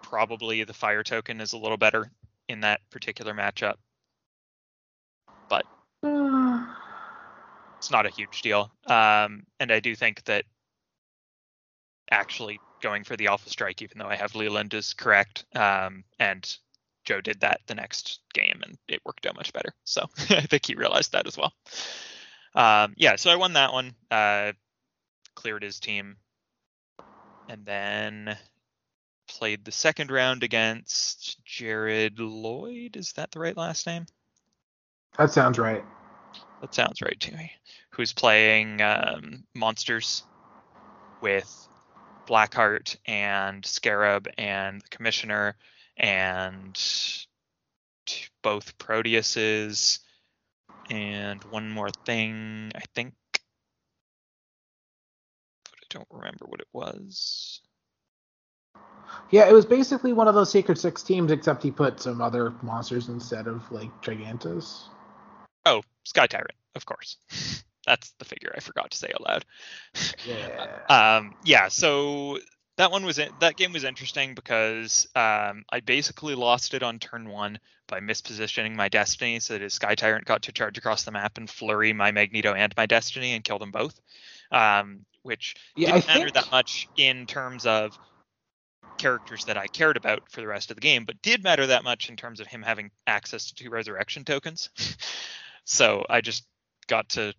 probably the fire token is a little better in that particular matchup. uh, It's not a huge deal, um, and I do think that actually going for the alpha strike, even though I have Leland, is correct. Um, and Joe did that the next game, and it worked out much better. So I think he realized that as well. Um, yeah, so I won that one. Uh, cleared his team, and then played the second round against Jared Lloyd. Is that the right last name? that sounds right. That sounds right to me. Who's playing um, monsters with Blackheart and Scarab and the Commissioner and both Proteuses and one more thing, I think. But I don't remember what it was. Yeah, it was basically one of those Secret Six teams, except he put some other monsters instead of like Gigantus. Oh, Sky Tyrant, of course. That's the figure I forgot to say aloud. Yeah. um, yeah, so that one was in, that game was interesting because um, I basically lost it on turn one by mispositioning my destiny so that his Sky Tyrant got to charge across the map and flurry my Magneto and my destiny and kill them both, um, which yeah, didn't I matter think that much in terms of characters that I cared about for the rest of the game, but did matter that much in terms of him having access to two resurrection tokens. so I just got to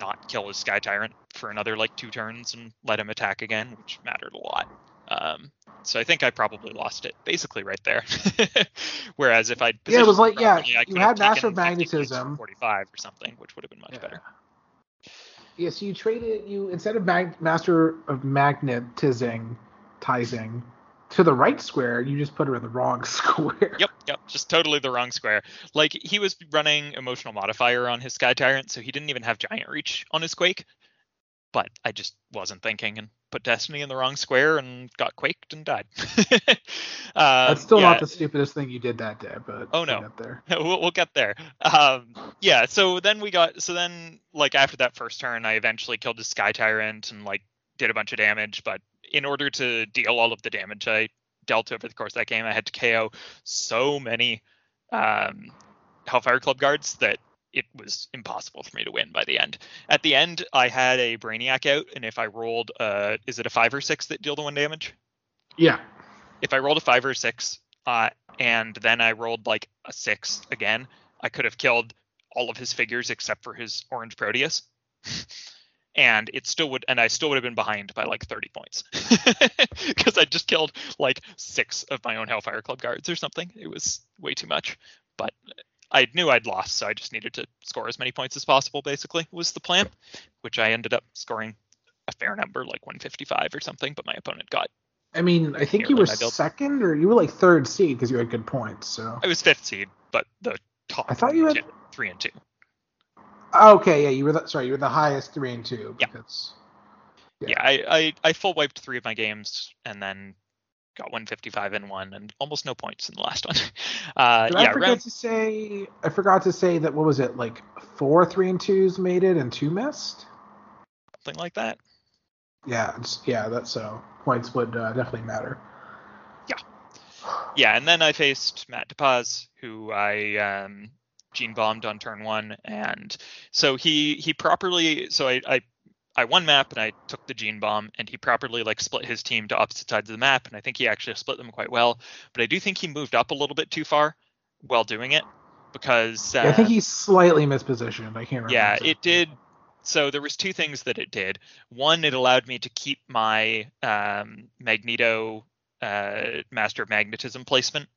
not kill his Sky Tyrant for another like two turns and let him attack again, which mattered a lot. Um, so I think I probably lost it basically right there. Whereas if I'd Yeah, it was like- yeah, properly, I you had Master of 50 Magnetism. 45 or something, which would have been much Yeah. better. Yeah, so you traded you instead of mag- Master of Magnetizing, tizing to the right square, you just put her in the wrong square. Yep, yep, just totally the wrong square. Like he was running emotional modifier on his Sky Tyrant, so he didn't even have Giant Reach on his Quake. But I just wasn't thinking and put Destiny in the wrong square and got quaked and died. um, That's still yeah, not the stupidest thing you did that day, but Oh, we'll no. get there. we'll, we'll get there. Um, yeah, so then we got so then like after that first turn, I eventually killed his Sky Tyrant and like did a bunch of damage. But in order to deal all of the damage I dealt over the course of that game. I had to KO so many um, Hellfire Club guards that it was impossible for me to win by the end. At the end, I had a Brainiac out, and if I rolled, uh, is it a five or six that deal the one damage? Yeah. If I rolled a five or six, uh, and then I rolled like a six again, I could have killed all of his figures except for his orange Proteus. and it still would and i still would have been behind by like 30 points because i just killed like six of my own hellfire club guards or something it was way too much but I knew I'd lost, so I just needed to score as many points as possible. Basically, was the plan, which I ended up scoring a fair number, like 155 or something. But my opponent got. I mean, I think you were second, or you were like third seed because you had good points. So I was fifth seed, but the top. I thought you had three and two. Okay, yeah, you were the, sorry, you were the highest three and two. Because, yeah. yeah, I, I I full wiped three of my games and then got 155 in one and almost no points in the last one. Uh, Did yeah, I forgot round... to say I forgot to say that what was it like four three and twos made it and two missed, something like that. Yeah, yeah, that's so points would uh, definitely matter. Yeah, yeah, and then I faced Matt DePaz, who I um, gene bombed on turn one, and so he he properly so I, I I won map and I took the gene bomb and he properly like split his team to opposite sides of the map and I think he actually split them quite well. But I do think he moved up a little bit too far while doing it because uh, yeah, I think he's slightly mispositioned. I can't remember. Yeah, it did. So there was two things that it did. One, it allowed me to keep my um, Magneto uh, Master of Magnetism placement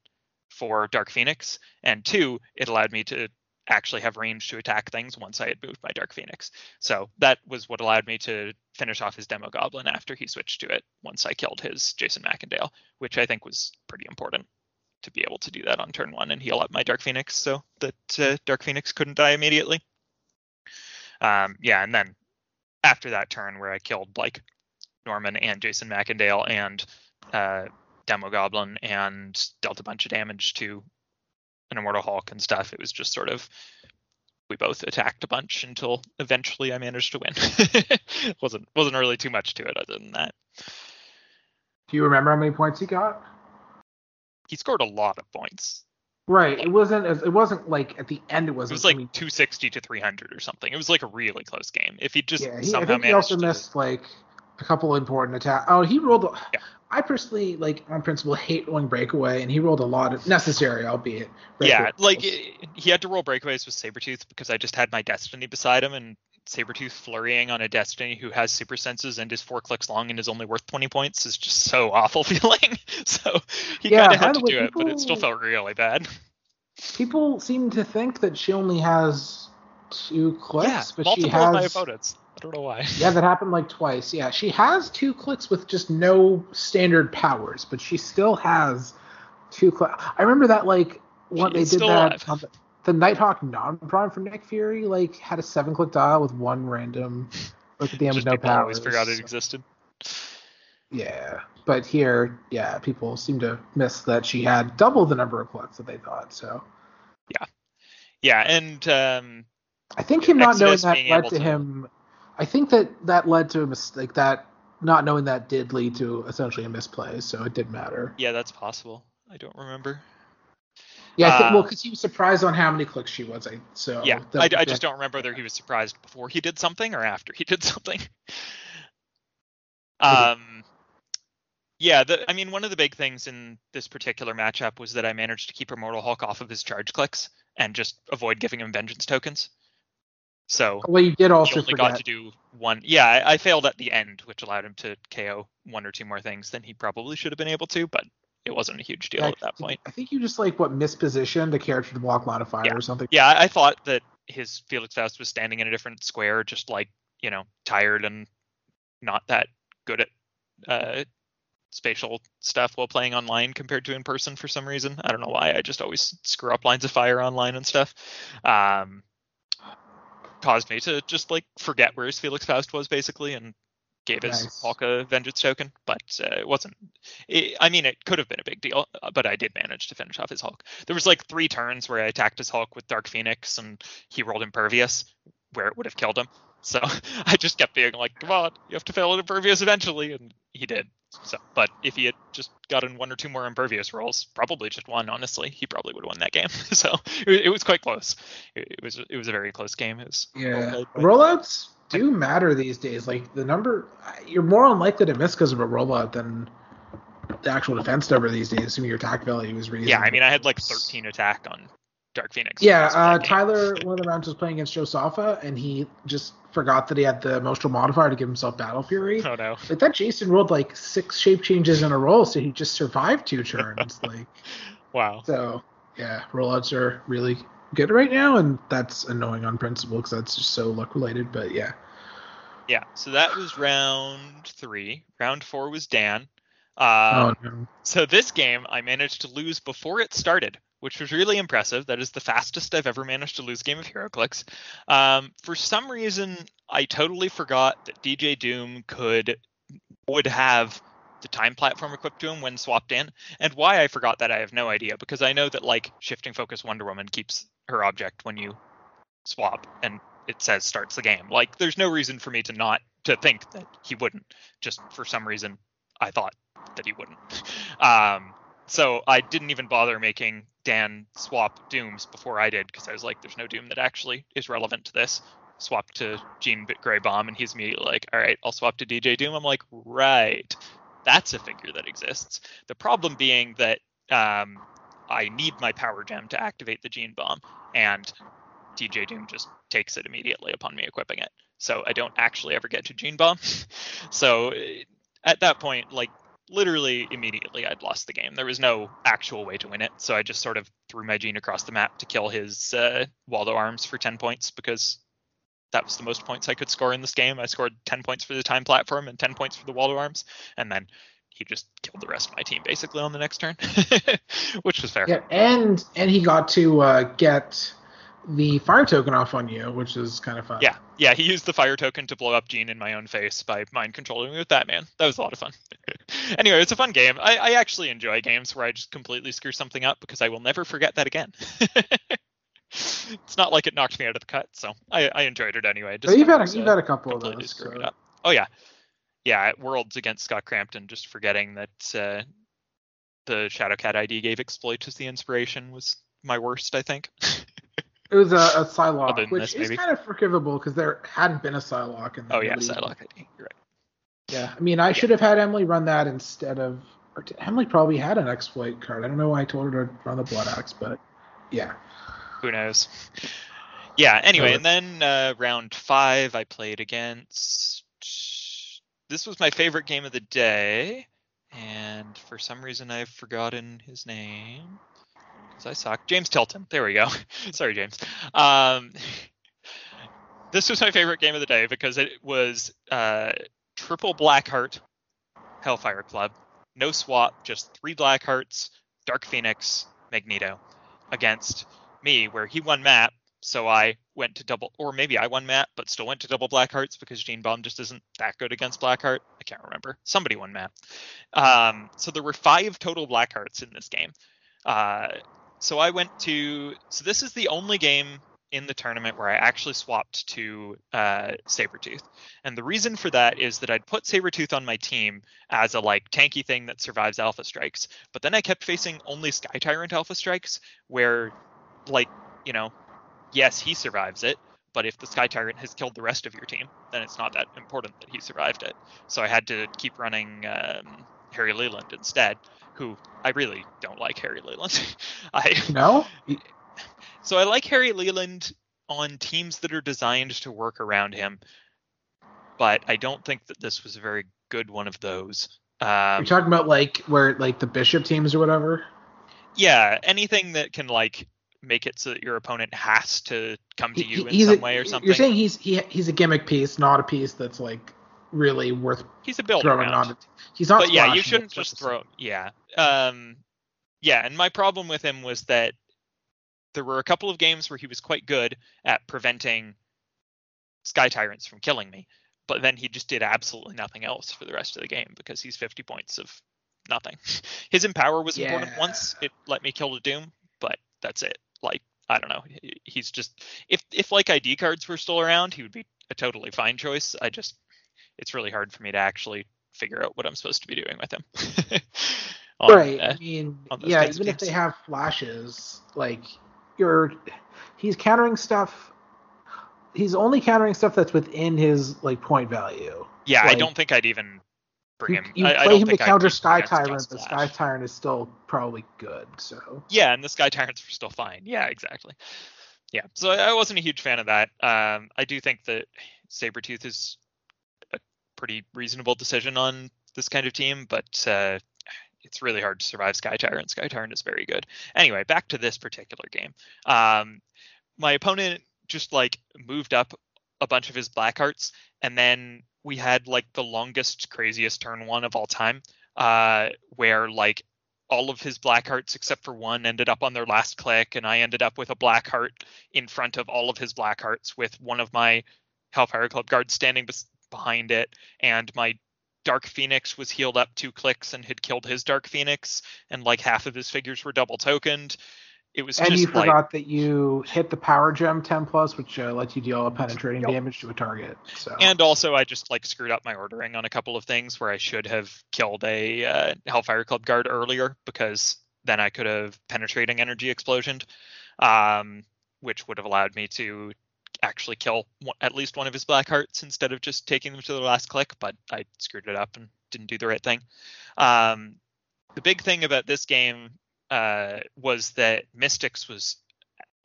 for Dark Phoenix, and two, it allowed me to actually have range to attack things once I had moved my Dark Phoenix. So that was what allowed me to finish off his Demogoblin after he switched to it once I killed his Jason Macendale, which I think was pretty important to be able to do that on turn one and heal up my Dark Phoenix so that uh, Dark Phoenix couldn't die immediately. Um, yeah, and then after that turn where I killed like Norman and Jason Macendale and uh, Demogoblin and dealt a bunch of damage to an Immortal Hulk and stuff. It was just sort of we both attacked a bunch until eventually I managed to win. wasn't wasn't really too much to it other than that. Do you remember how many points he got? He scored a lot of points. Right. It wasn't as it wasn't like at the end it wasn't. It was like I mean, 260 to 300 or something. It was like a really close game. If he just yeah, he, somehow I think he also missed like a couple important attacks. Oh, he rolled. Yeah. I personally, like on principle, hate rolling breakaway, and he rolled a lot of necessary, albeit. Yeah, like he had to roll breakaways with Sabretooth because I just had my Destiny beside him, and Sabretooth flurrying on a Destiny who has super senses and is four clicks long and is only worth 20 points is just so awful feeling. so he yeah, kind of had to do people, it, but it still felt really bad. People seem to think that she only has two clicks, yeah, but multiple she has. My opponents. I don't know why. yeah, that happened like twice. Yeah, she has two clicks with just no standard powers, but she still has two clicks. I remember that like when they did that. The, the Nighthawk non-prime for Nick Fury like had a seven-click dial with one random look at the end with no powers. Always forgot it existed. Yeah, but here, yeah, people seem to miss that she had double the number of clicks that they thought. So. Yeah, yeah, and um, I think him not knowing that led to, to him I think that that led to a mistake. That not knowing that did lead to essentially a misplay, so it did matter. Yeah, that's possible. I don't remember. Yeah, I think, uh, well, because he was surprised on how many clicks she was. I so yeah, I, I just don't remember whether he was surprised before he did something or after he did something. um, yeah, the, I mean, one of the big things in this particular matchup was that I managed to keep Immortal Hulk off of his charge clicks and just avoid giving him vengeance tokens. So well, you did also only forget. got to do one. Yeah, I, I, failed at the end, which allowed him to KO one or two more things than he probably should have been able to, but it wasn't a huge deal yeah, at that point. I think you just like what mispositioned the character to block fire yeah. or something. Yeah, I thought that his Felix Faust was standing in a different square, just like you know, tired and not that good at uh, spatial stuff while playing online compared to in person for some reason. I don't know why. I just always screw up lines of fire online and stuff. Um, caused me to just like forget where his Felix Faust was basically and gave his nice. Hulk a vengeance token, but uh, it wasn't. It, I mean, it could have been a big deal, uh, but I did manage to finish off his Hulk. There was like three turns where I attacked his Hulk with Dark Phoenix, and he rolled Impervious, where it would have killed him. So I just kept being like, "Come on, you have to fail at Impervious eventually," and he did. So, but if he had just gotten one or two more impervious rolls, probably just one, honestly, he probably would have won that game. so it, it was quite close. It, it, was it was a very close game. It was yeah. Rollouts do matter these days. Like the number, you're more unlikely to miss because of a rollout than the actual defense number these days. Assuming your attack value was reasonable. Yeah, I mean, I had like 13 attack on Dark Phoenix. Yeah, uh, Tyler, one of the rounds was playing against Joe Safa, and he just forgot that he had the emotional modifier to give himself Battle Fury. Oh no! Like that, Jason rolled like six shape changes in a row, so he just survived two turns. like, wow. So yeah, rollouts are really good right now, and that's annoying on principle because that's just so luck related. But yeah. Yeah. So that was round three. Round four was Dan. Uh, oh no. So this game I managed to lose before it started which was really impressive. That is the fastest I've ever managed to lose game of HeroClix. Um, for some reason, I totally forgot that DJ Doom could would have the time platform equipped to him when swapped in. And why I forgot that, I have no idea because I know that like shifting focus Wonder Woman keeps her object when you swap, and it says starts the game. Like, there's no reason for me to not to think that he wouldn't. Just for some reason, I thought that he wouldn't. Um, so I didn't even bother making Dan swap Dooms before I did because I was like, there's no Doom that actually is relevant to this. Swap to Gene Grey Bomb, and he's immediately like, all right, I'll swap to DJ Doom. I'm like, right, that's a figure that exists. The problem being that um, I need my power gem to activate the Gene Bomb, and DJ Doom just takes it immediately upon me equipping it. So I don't actually ever get to Gene Bomb. so at that point, like literally immediately I'd lost the game. There was no actual way to win it, so I just sort of threw my Jean across the map to kill his uh, Waldo arms for 10 points because that was the most points I could score in this game. I scored 10 points for the time platform and 10 points for the Waldo arms, and then he just killed the rest of my team basically on the next turn, which was fair. Yeah, and and he got to uh, get the fire token off on you, which is kind of fun. Yeah, yeah. He used the fire token to blow up Jean in my own face by mind controlling me with Batman. That was a lot of fun. anyway, it's a fun game. I, I actually enjoy games where I just completely screw something up because I will never forget that again. it's not like it knocked me out of the cut, so I, I enjoyed it anyway. Just you've had a, you've had a couple of those. So. Oh yeah, yeah. Worlds against Scott Crampton, just forgetting that uh, the Shadowcat ID gave exploit as the inspiration was my worst. I think. It was a, a Psylocke, which this, is kind of forgivable because there hadn't been a Psylocke. In the oh yeah, Psylocke. You're right. Yeah, I mean, I yeah. should have had Emily run that instead of. Or Emily probably had an exploit card. I don't know why I told her to run the Blood Axe, but yeah. Who knows? Yeah. Anyway, and then uh, round five, I played against. This was my favorite game of the day, and for some reason I've forgotten his name I suck. James Tilton. There we go. Sorry, James. Um, this was my favorite game of the day because it was uh, triple Blackheart Hellfire Club. No swap, just three Black Hearts, Dark Phoenix, Magneto against me, where he won map. So I went to double, or maybe I won map, but still went to double Black Hearts because Gene Bomb just isn't that good against Blackheart. I can't remember. Somebody won map. Um, so there were five total Black Hearts in this game. Uh, so I went to so this is the only game in the tournament where I actually swapped to uh, Sabretooth. And the reason for that is that I'd put Sabretooth on my team as a like tanky thing that survives alpha strikes. But then I kept facing only Sky Tyrant alpha strikes where like, you know, yes, he survives it, but if the Sky Tyrant has killed the rest of your team, then it's not that important that he survived it. So I had to keep running um, Harry Leland instead who I really don't like Harry Leland. I no. So I like Harry Leland on teams that are designed to work around him, but I don't think that this was a very good one of those. Um, You're talking about like where like the bishop teams or whatever. Yeah, anything that can like make it so that your opponent has to come to you he, in some a, way or something. You're saying he's he, he's a gimmick piece, not a piece that's like really worth. He's a build throwing around. on. He's not. But yeah, you shouldn't just throw. Yeah. Um. Yeah, and my problem with him was that there were a couple of games where he was quite good at preventing Sky Tyrants from killing me, but then he just did absolutely nothing else for the rest of the game because he's 50 points of nothing. His empower was yeah. important once; it let me kill the Doom, but that's it. Like I don't know, he's just if if like ID cards were still around, he would be a totally fine choice. I just it's really hard for me to actually figure out what I'm supposed to be doing with him. on, right. Uh, I mean, yeah, even if they have flashes, like you're, he's countering stuff. He's only countering stuff that's within his like point value. Yeah, like, I don't think I'd even bring you, him. You I, play I him to counter Sky Tyrant, but Sky Tyrant is still probably good. So yeah, and the Sky Tyrants are still fine. Yeah, exactly. Yeah, so I wasn't a huge fan of that. Um, I do think that Sabretooth is pretty reasonable decision on this kind of team, but uh, it's really hard to survive Sky Tyrant. Sky Tyrant is very good. Anyway, back to this particular game. Um, my opponent just like moved up a bunch of his black hearts, and then we had like the longest, craziest turn one of all time, uh, where like all of his black hearts except for one ended up on their last click, and I ended up with a black heart in front of all of his black hearts with one of my Hellfire Club guards standing bes- behind it, and my Dark Phoenix was healed up two clicks and had killed his Dark Phoenix, and like half of his figures were double tokened. It was and you like, forgot that you hit the power gem 10 plus, which uh, lets you deal a penetrating yep. damage to a target. So and also I just like screwed up my ordering on a couple of things where I should have killed a uh, Hellfire Club guard earlier because then I could have penetrating energy explosioned, um, which would have allowed me to actually kill one, at least one of his black hearts instead of just taking them to the last click. But I screwed it up and didn't do the right thing. Um, the big thing about this game uh, was that Mystics was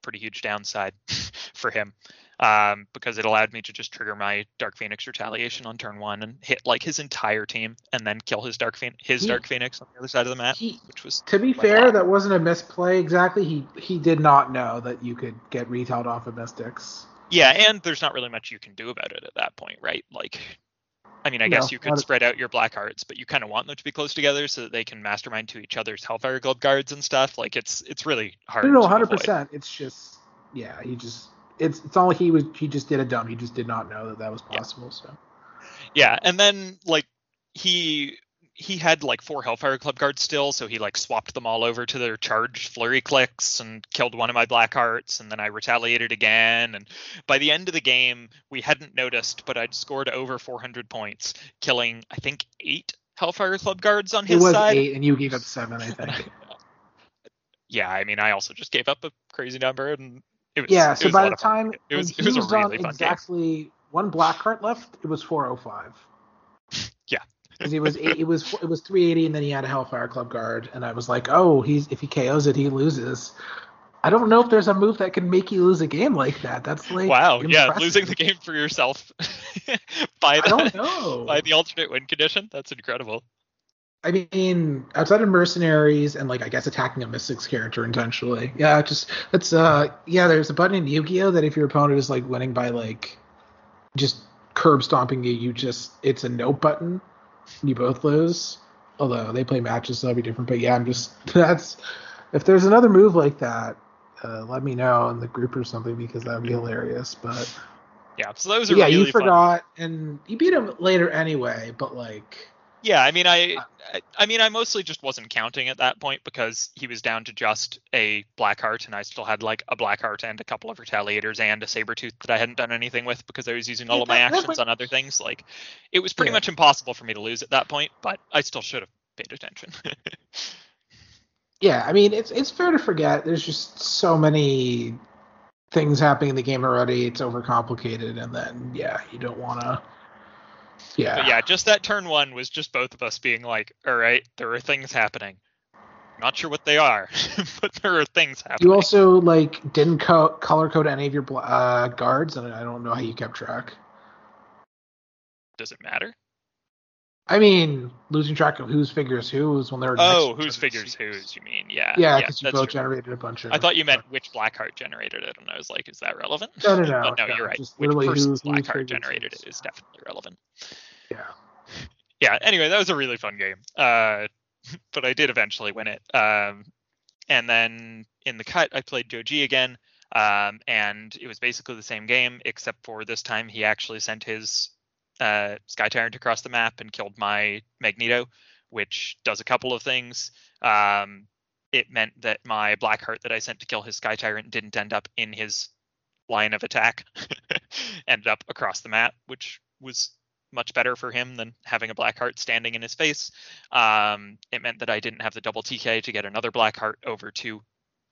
pretty huge downside for him um, because it allowed me to just trigger my Dark Phoenix retaliation on turn one and hit like his entire team and then kill his Dark Phoenix, his he, Dark Phoenix on the other side of the map, he, which was to be fair, that wasn't a misplay exactly. He he did not know that you could get retailed off of Mystics. Yeah, and there's not really much you can do about it at that point, right? Like I mean, I no, guess you could spread out your black hearts, but you kind of want them to be close together so that they can mastermind to each other's Hellfire Club guards and stuff. Like it's it's really hard. No, no, hundred percent. It's just yeah, he just it's it's all like he was he just did a dumb. He just did not know that that was possible. Yeah. So yeah, and then like he he had like four Hellfire Club guards still, so he like swapped them all over to their charged flurry clicks and killed one of my black hearts, and then I retaliated again. And by the end of the game, we hadn't noticed, but I'd scored over 400 points, killing I think eight Hellfire Club guards on his it was side. Eight, and you gave up seven, I think. yeah, I mean, I also just gave up a crazy number, and it was yeah. So was by the time it was it was, a really fun exactly game. one black heart left, it was 405 yeah because it was it was it was 380 and then he had a Hellfire Club guard and I was like, oh, he's if he KOs it, he loses. I don't know if there's a move that can make you lose a game like that. That's like wow, impressive. yeah, losing the game for yourself by the I don't know. by the alternate win condition. That's incredible. I mean, outside of mercenaries and like I guess attacking a Mystics character intentionally, yeah, just that's uh yeah. There's a button in Yu-Gi-Oh that if your opponent is like winning by like just curb stomping you, you just it's a no button you both lose. Although they play matches, so that'll be different. But yeah, I'm just that's if there's another move like that, uh, let me know in the group or something because that would be hilarious. But yeah, so those are yeah, really you forgot, fun. and you beat him later anyway. But like yeah, I mean, uh, I, I, mean, I mostly just wasn't counting at that point because he was down to just a black heart, and I still had like a black heart and a couple of retaliators and a saber tooth that I hadn't done anything with because I was using all of my actions on other things. Like, it was pretty yeah. much impossible for me to lose at that point, but I still should have paid attention. yeah, I mean, it's it's fair to forget. There's just so many things happening in the game already. It's overcomplicated, and then yeah, you don't want to yeah. But yeah, just that turn one was just both of us being like, all right, there are things happening. Not sure what they are, but there are things happening. You also like didn't co- color code any of your uh, guards, and I don't know how you kept track. Does it matter? I mean, losing track of whose figures whose when they're oh, whose figures whose? You mean? Yeah. Yeah, because yeah, you both true. generated a bunch of. I thought you meant which Blackheart generated it, and I was like, is that relevant? No, no, no. no, no you're right. Which person's Blackheart generated it is definitely relevant. Yeah. Yeah. Anyway, that was a really fun game. Uh, but I did eventually win it. Um, and then in the cut, I played Joji again. Um, and it was basically the same game, except for this time he actually sent his uh, Sky Tyrant across the map and killed my Magneto, which does a couple of things. Um, it meant that my Blackheart that I sent to kill his Sky Tyrant didn't end up in his line of attack, ended up across the map, which was much better for him than having a black heart standing in his face. Um, it meant that I didn't have the double TK to get another black heart over to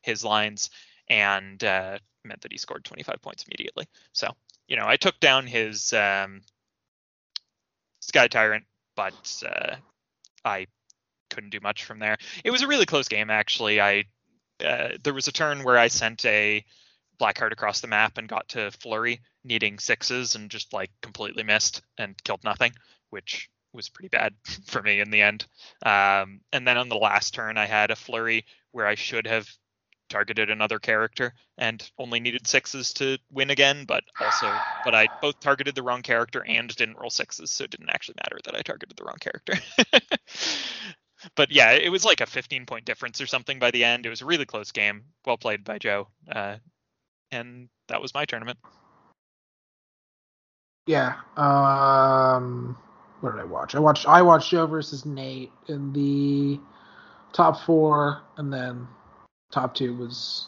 his lines, and uh, meant that he scored 25 points immediately. So you know, I took down his um, Sky Tyrant, but uh, I couldn't do much from there. It was a really close game, actually. I uh, there was a turn where I sent a Blackheart across the map and got to Flurry, needing sixes, and just like completely missed and killed nothing, which was pretty bad for me in the end. Um, and then on the last turn, I had a Flurry where I should have targeted another character and only needed sixes to win again, but also but I both targeted the wrong character and didn't roll sixes, so it didn't actually matter that I targeted the wrong character. but yeah, it was like a 15 point difference or something by the end. It was a really close game. Well played by Joe. Uh, and that was my tournament. Yeah. Um what did I watch? I watched I watched Joe versus Nate in the top four and then top two was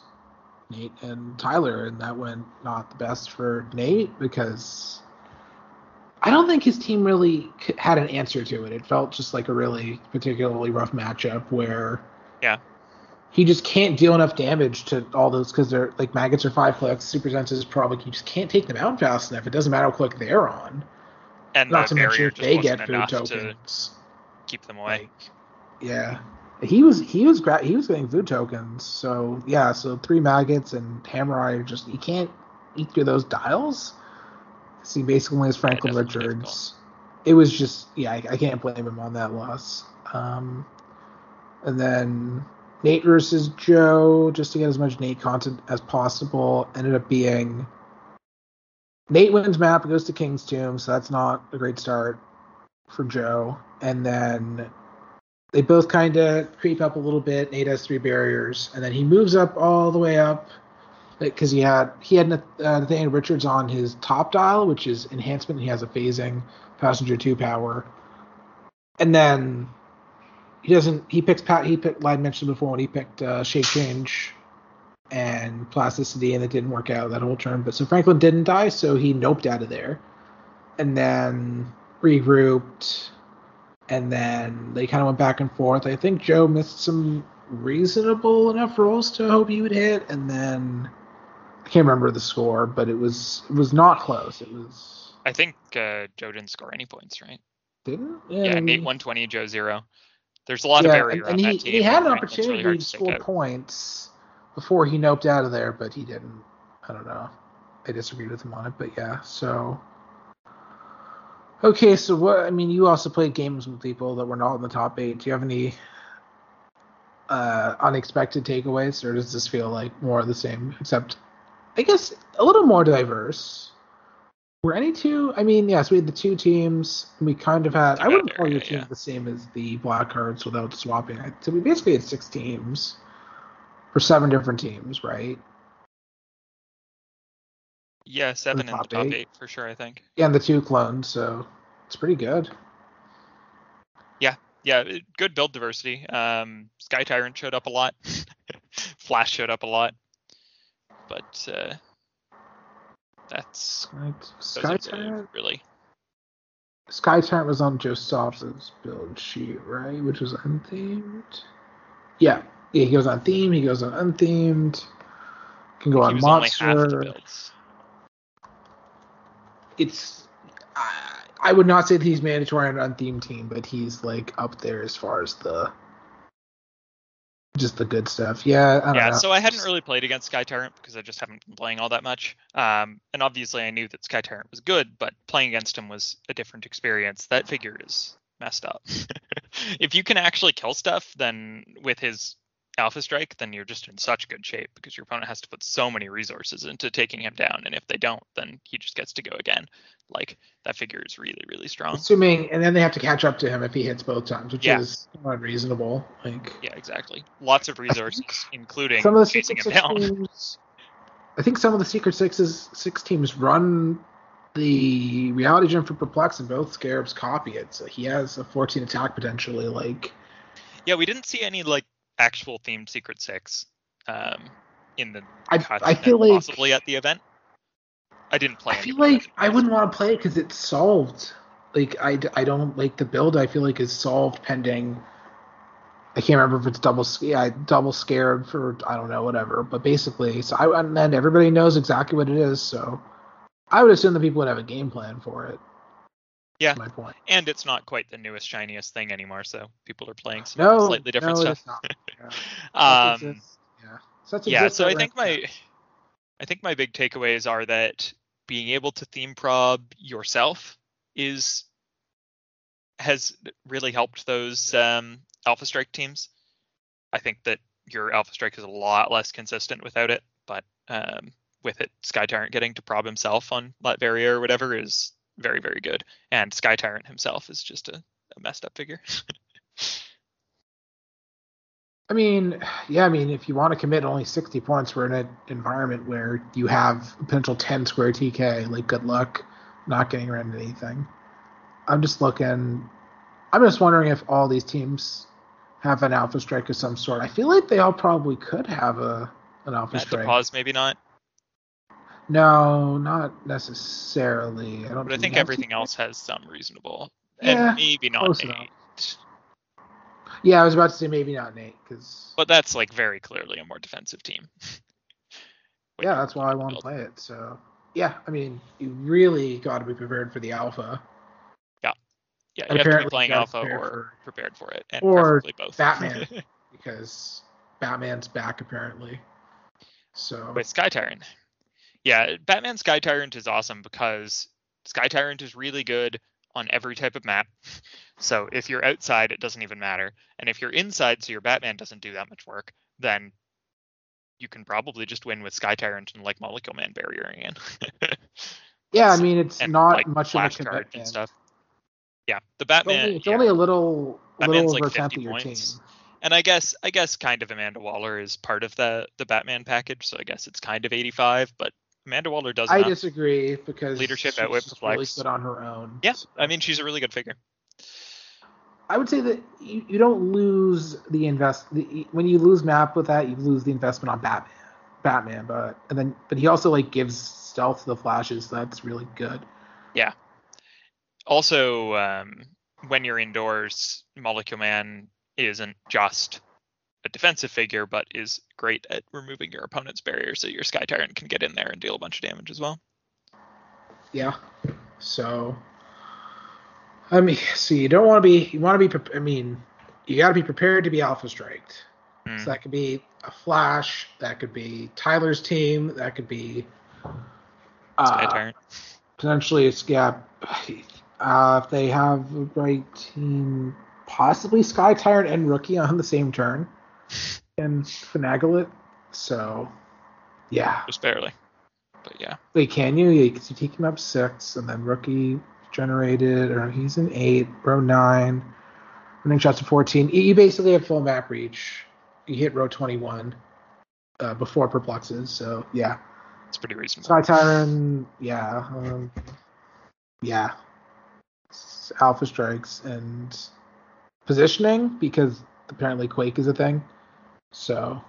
Nate and Tyler, and that went not the best for Nate because I don't think his team really had an answer to it. It felt just like a really particularly rough matchup where yeah he just can't deal enough damage to all those because they're like maggots are five clicks, super senses probably you just can't take them out fast enough. It doesn't matter what click they're on. And not to mention if they get food tokens. keep them away. Like, yeah he was he was gra- he was getting food tokens. So yeah, so three maggots and hammer eye just you can't eat through those dials. See, basically as Franklin Richards. It was just yeah, I, I, can't blame him on that loss. Um, and then Nate versus Joe, just to get as much Nate content as possible, ended up being Nate wins map, goes to King's Tomb, so that's not a great start for Joe. And then they both kind of creep up a little bit. Nate has three barriers, and then he moves up all the way up because he had he had uh, Nathaniel Richards on his top dial, which is enhancement. He has a phasing passenger two power, and then he doesn't. He picks Pat. He picked. I mentioned before when he picked uh, shape change and plasticity, and it didn't work out that whole turn. But so Franklin didn't die, so he noped out of there, and then regrouped and then they kind of went back and forth. I think Joe missed some reasonable enough rolls to hope he would hit, and then I can't remember the score, but it was it was not close. It was. I think uh, Joe didn't score any points, right? Didn't? Yeah, yeah Nate 120, Joe zero. There's a lot yeah, of barrier and, and he, he had an opportunity really to score points before he noped out of there, but he didn't. I don't know. I disagreed with him on it, but yeah. So Okay, so what? I mean, you also played games with people that were not in the top eight. Do you have any uh, unexpected takeaways, or does this feel like more of the same, except I guess a little more diverse? Were any two? I mean, yes, we had the two teams. we kind of had. I wouldn't call your team yeah. the same as the Black Hearts without swapping. So we basically had six teams for seven different teams, right? Yeah, seven in the top eight. eight. for sure. I think. Yeah, and the two clones, so it's pretty good. Yeah, yeah, good build diversity. Um, Sky Tyrant showed up a lot. Flash showed up a lot, but uh, that's Sky Tyrant really. Sky Tyrant was on Joe Soft's build sheet, right? Which was unthemed. Yeah, yeah, he goes on theme. He goes on unthemed. Can go on monster it's I, I would not say that he's mandatory on an unthemed team, but he's like up there as far as the just the good stuff. Yeah. yeah. Know. So I hadn't really played against Sky Tyrant because I just haven't been playing all that much. Um, and obviously I knew that Sky Tyrant was good, but playing against him was a different experience. That figure is messed up. if you can actually kill stuff, then with his Alpha Strike, then you're just in such good shape because your opponent has to put so many resources into taking him down, and if they don't, then he just gets to go again. Like that figure is really, really strong. Assuming, and then they have to catch up to him if he hits both times, which yeah. is unreasonable. Like yeah, exactly. Lots of resources, including some of the chasing him down. Teams, I think some of the Secret Sixes six teams run the reality gem for perplex, and both Scarabs copy it, so he has a 14 attack potentially. Like yeah, we didn't see any like actual themed Secret Six um, in the I, I feel like possibly at the event. I didn't play. I feel like I wouldn't want to play it because it's solved. like I, I don't like the build. I feel like is solved pending. I can't remember if it's double yeah double scared for I don't know whatever, but basically so I and then everybody knows exactly what it is. So I would assume that people would have a game plan for it. Yeah, my point. and it's not quite the newest shiniest thing anymore, so people are playing some No, slightly different no, stuff. it's not. Yeah. Um, yeah. Such yeah, so I think my I think my big takeaways are that being able to theme prob yourself is has really helped those um, Alpha Strike teams. I think that your Alpha Strike is a lot less consistent without it, but um, with it, Sky Tyrant getting to prob himself on Latveria or whatever is very, very good. And Sky Tyrant himself is just a, a messed up figure. I mean, yeah, I mean, if you want to commit only 60 points, we're in an environment where you have a potential 10 square TK. Like, good luck not getting around anything. I'm just looking. I'm just wondering if all these teams have an Alpha Strike of some sort. I feel like they all probably could have a an Alpha At the Strike. pause, maybe not, No, not necessarily. I don't. but I think everything TK? else has some reasonable. Yeah, and maybe not close enough. Yeah, I was about to say maybe not Nate because But that's like very clearly a more defensive team. Yeah, that's why I want to play it. So yeah, I mean, you really got to be prepared for the Alpha. Yeah, And you have to be playing alpha prepare or for- prepared for it, and or preferably both. Batman. because Batman's back apparently. So With Sky Tyrant. Yeah, Batman Sky Tyrant is awesome because Sky Tyrant is really good on every type of map. So if you're outside, it doesn't even matter. And if you're inside, so your Batman doesn't do that much work, then you can probably just win with Sky Tyrant and like Molecule Man barriering in. yeah, I mean it's and, not like, much of a flash charge and stuff. Yeah, the It's Batman. only, it's yeah. only a little, Batman's little over tenth 50 of your points. team. and I guess I guess kind of Amanda Waller is part of the the Batman package, so I guess it's kind of 85. But Amanda Waller does I disagree because Leadership, outwit, just really good on her own. Yeah, I mean she's a really good figure. I would say that you, you don't lose the invest the, when you lose map with that you lose the investment on Batman, Batman, but and then but he also like gives stealth to the flashes. So that's really good. Yeah. Also, um, when you're indoors, Molecule Man isn't just a defensive figure, but is great at removing your opponent's barrier, so your Sky Tyrant can get in there and deal a bunch of damage as well. Yeah. So, I mean, so you don't want to be, you want to be, I mean, you got to be prepared to be alpha striked. Mm. So that could be a Flash, that could be Tyler's team, that could be Sky uh, Tyrant. potentially it's yeah. Uh, if they have the right team, possibly Sky Tyrant and Rookie on the same turn, and finagle it. So, yeah. Just barely. But yeah. Wait, can you? Yeah, because you take him up six, and then rookie generated, or he's an eight, row nine, running shots to 14. You- basically have full map reach. You hit row 21 uh, before perplexes, so yeah. It's pretty reasonable. Sky Tyrant, yeah. Um, yeah. Alpha strikes and positioning, because apparently Quake is a thing. So.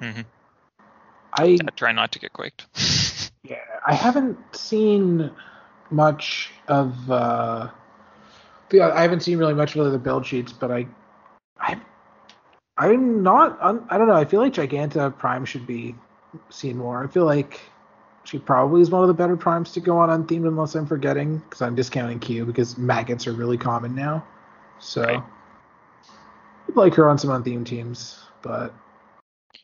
Mhm. I try not to get quaked. Yeah, I haven't seen much of. uh I haven't seen really much of the build sheets, but I, I, I'm not. un- I don't know. I feel like Giganta Prime should be seen more. I feel like she probably is one of the better primes to go on unthemed, unless I'm forgetting, because I'm discounting Q because maggots are really common now. So, Right. I'd like her on some unthemed teams, but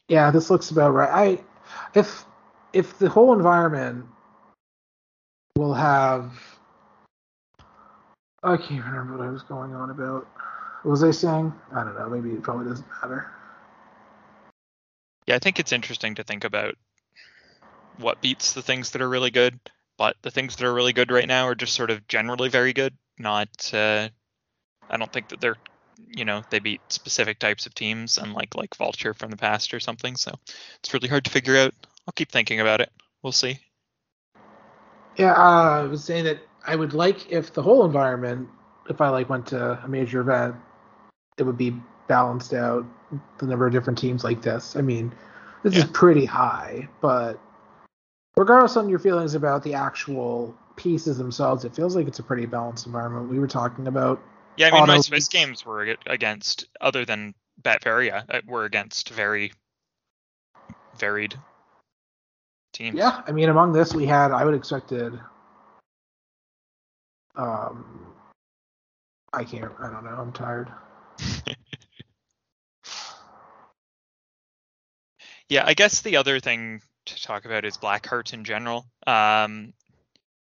yeah, this looks about right. I if if the whole environment will have I can't remember what I was going on about. What was I saying? I don't know. Maybe it probably doesn't matter. Yeah, I think it's interesting to think about what beats the things that are really good, but the things that are really good right now are just sort of generally very good. Not, uh, I don't think that they're, you know, they beat specific types of teams, unlike like Vulture from the past or something. So it's really hard to figure out. I'll keep thinking about it. We'll see. Yeah, uh, I was saying that I would like if the whole environment, if I like went to a major event, it would be balanced out. The number of different teams like this. I mean, this is pretty high, but regardless on your feelings about the actual pieces themselves, it feels like it's a pretty balanced environment. We were talking about. Yeah, I mean, my Swiss games were against, other than Batvaria, uh, were against very varied teams. Yeah, I mean, among this, we had I would expected. Um, I can't. I don't know. I'm tired. Yeah, I guess the other thing to talk about is Blackheart in general. Um,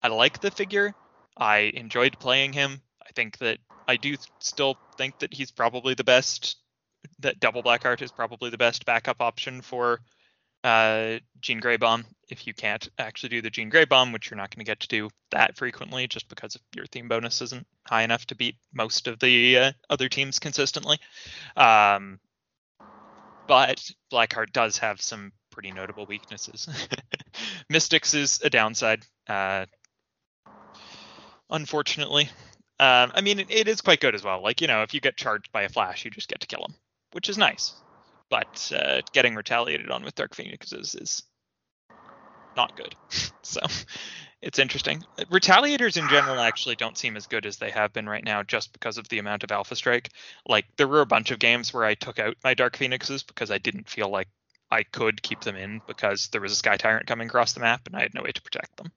I like the figure. I enjoyed playing him. I think that I do still think that he's probably the best. That double Blackheart is probably the best backup option for uh, Jean Grey Bomb. If you can't actually do the Jean Grey Bomb, which you're not going to get to do that frequently, just because your theme bonus isn't high enough to beat most of the uh, other teams consistently. Um, but Blackheart does have some pretty notable weaknesses. Mystics is a downside, uh, unfortunately. Um, I mean, it, it is quite good as well. Like, you know, if you get charged by a flash, you just get to kill him, which is nice. But uh, getting retaliated on with Dark Phoenixes is not good. so it's interesting. Retaliators in general actually don't seem as good as they have been right now just because of the amount of Alpha Strike. Like, there were a bunch of games where I took out my Dark Phoenixes because I didn't feel like I could keep them in because there was a Sky Tyrant coming across the map and I had no way to protect them.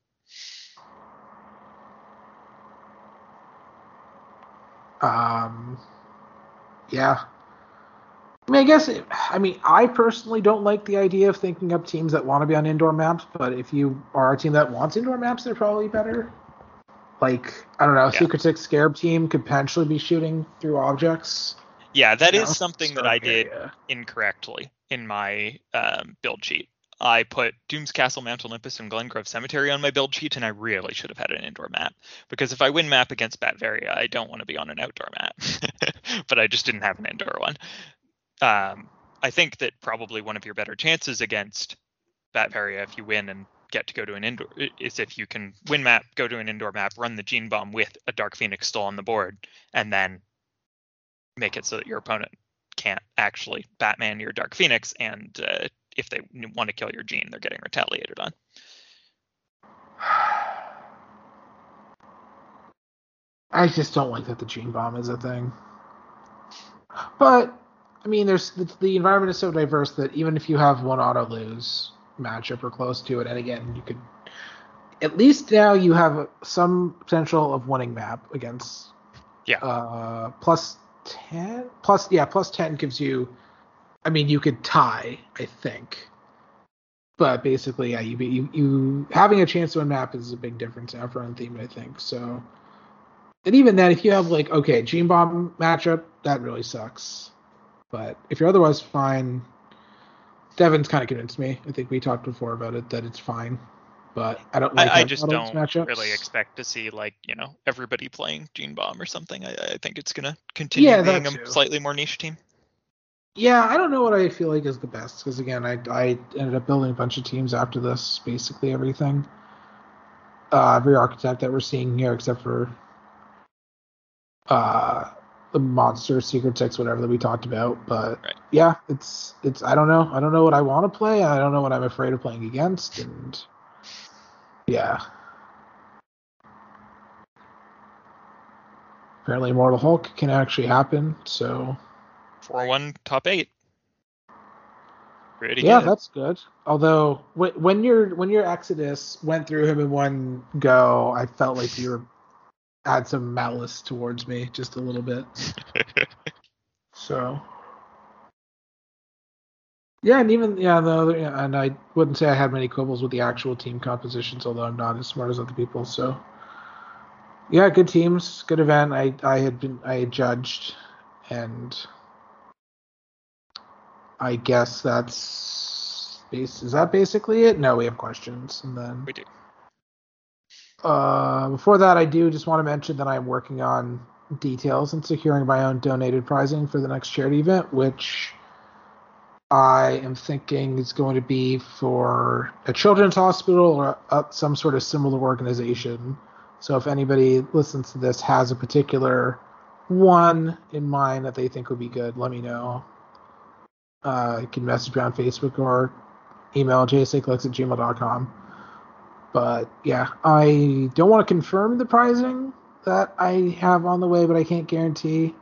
Um, yeah. I mean, I guess. It, I mean, I personally don't like the idea of thinking up teams that want to be on indoor maps. But if you are a team that wants indoor maps, they're probably better. Like I don't know, Yeah. Secret Six Scarab team could potentially be shooting through objects. Yeah, that is know, something that I did yeah. incorrectly in my um, build sheet. I put Doom's Castle, Mount Olympus, and Glengrove Cemetery on my build sheet, and I really should have had an indoor map because if I win map against Batvaria, I don't want to be on an outdoor map. but I just didn't have an indoor one. Um, I think that probably one of your better chances against Batvaria, if you win and get to go to an indoor, is if you can win map, go to an indoor map, run the Gene Bomb with a Dark Phoenix still on the board, and then make it so that your opponent can't actually Batman your Dark Phoenix, and uh, if they want to kill your Gene, they're getting retaliated on. I just don't like that the gene bomb is a thing. But I mean, there's the, the environment is so diverse that even if you have one auto lose matchup or close to it, and again, you could at least now you have some potential of winning map against. Yeah. Uh, plus ten, plus yeah, plus ten gives you. I mean, you could tie, I think. But basically, yeah, you, you you having a chance to win map is a big difference now for theme, I think. So. And even then, if you have like okay, Gene Bomb matchup, that really sucks. But if you're otherwise fine, Devin's kind of convinced me. I think we talked before about it that it's fine. But I don't like I, I just don't matchups. really expect to see like you know everybody playing Gene Bomb or something. I, I think it's gonna continue Yeah, being a too. slightly more niche team. Yeah, I don't know what I feel like is the best because again, I I ended up building a bunch of teams after this, basically everything. Uh, every archetype that we're seeing here, except for uh the monster secret six, whatever that we talked about. But Right. yeah, it's it's I don't know. I don't know what I want to play. I don't know what I'm afraid of playing against, and yeah. Apparently, Immortal Hulk can actually happen. So Four oh one top eight. Pretty yeah, good. that's good. Although when your when your Exodus went through him in one go, I felt like you were had some malice towards me just a little bit. So yeah, and even yeah, the other, and I wouldn't say I had many quibbles with the actual team compositions, although I'm not as smart as other people. So yeah, good teams, good event. I I had been I had judged, and I guess that's base. Is that basically it? No, we have questions, and then we do. uh, before that, I do just want to mention that I am working on details and securing my own donated prizing for the next charity event, which I am thinking is going to be for a children's hospital or uh, some sort of similar organization. So if anybody listens to this has a particular one in mind that they think would be good, let me know. Uh, you can message me on Facebook or email jsaclicks at gmail.com. But yeah, I don't want to confirm the pricing that I have on the way, but I can't guarantee.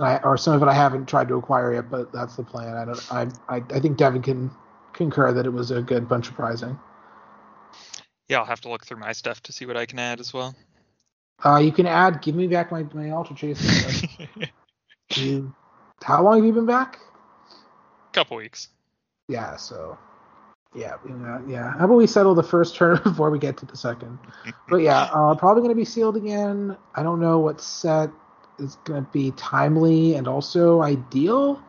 I, or some of it I haven't tried to acquire yet, but that's the plan. I don't. I I, I think Devin can concur that it was a good bunch of pricing. Yeah, I'll have to look through my stuff to see what I can add as well. Uh, you can add. Give me back my my Ultra Chase. you, how long have you been back? Couple weeks. Yeah. So. Yeah, yeah, yeah. How about we settle the first turn before we get to the second? but yeah, uh, probably going to be sealed again. I don't know what set is going to be timely and also ideal.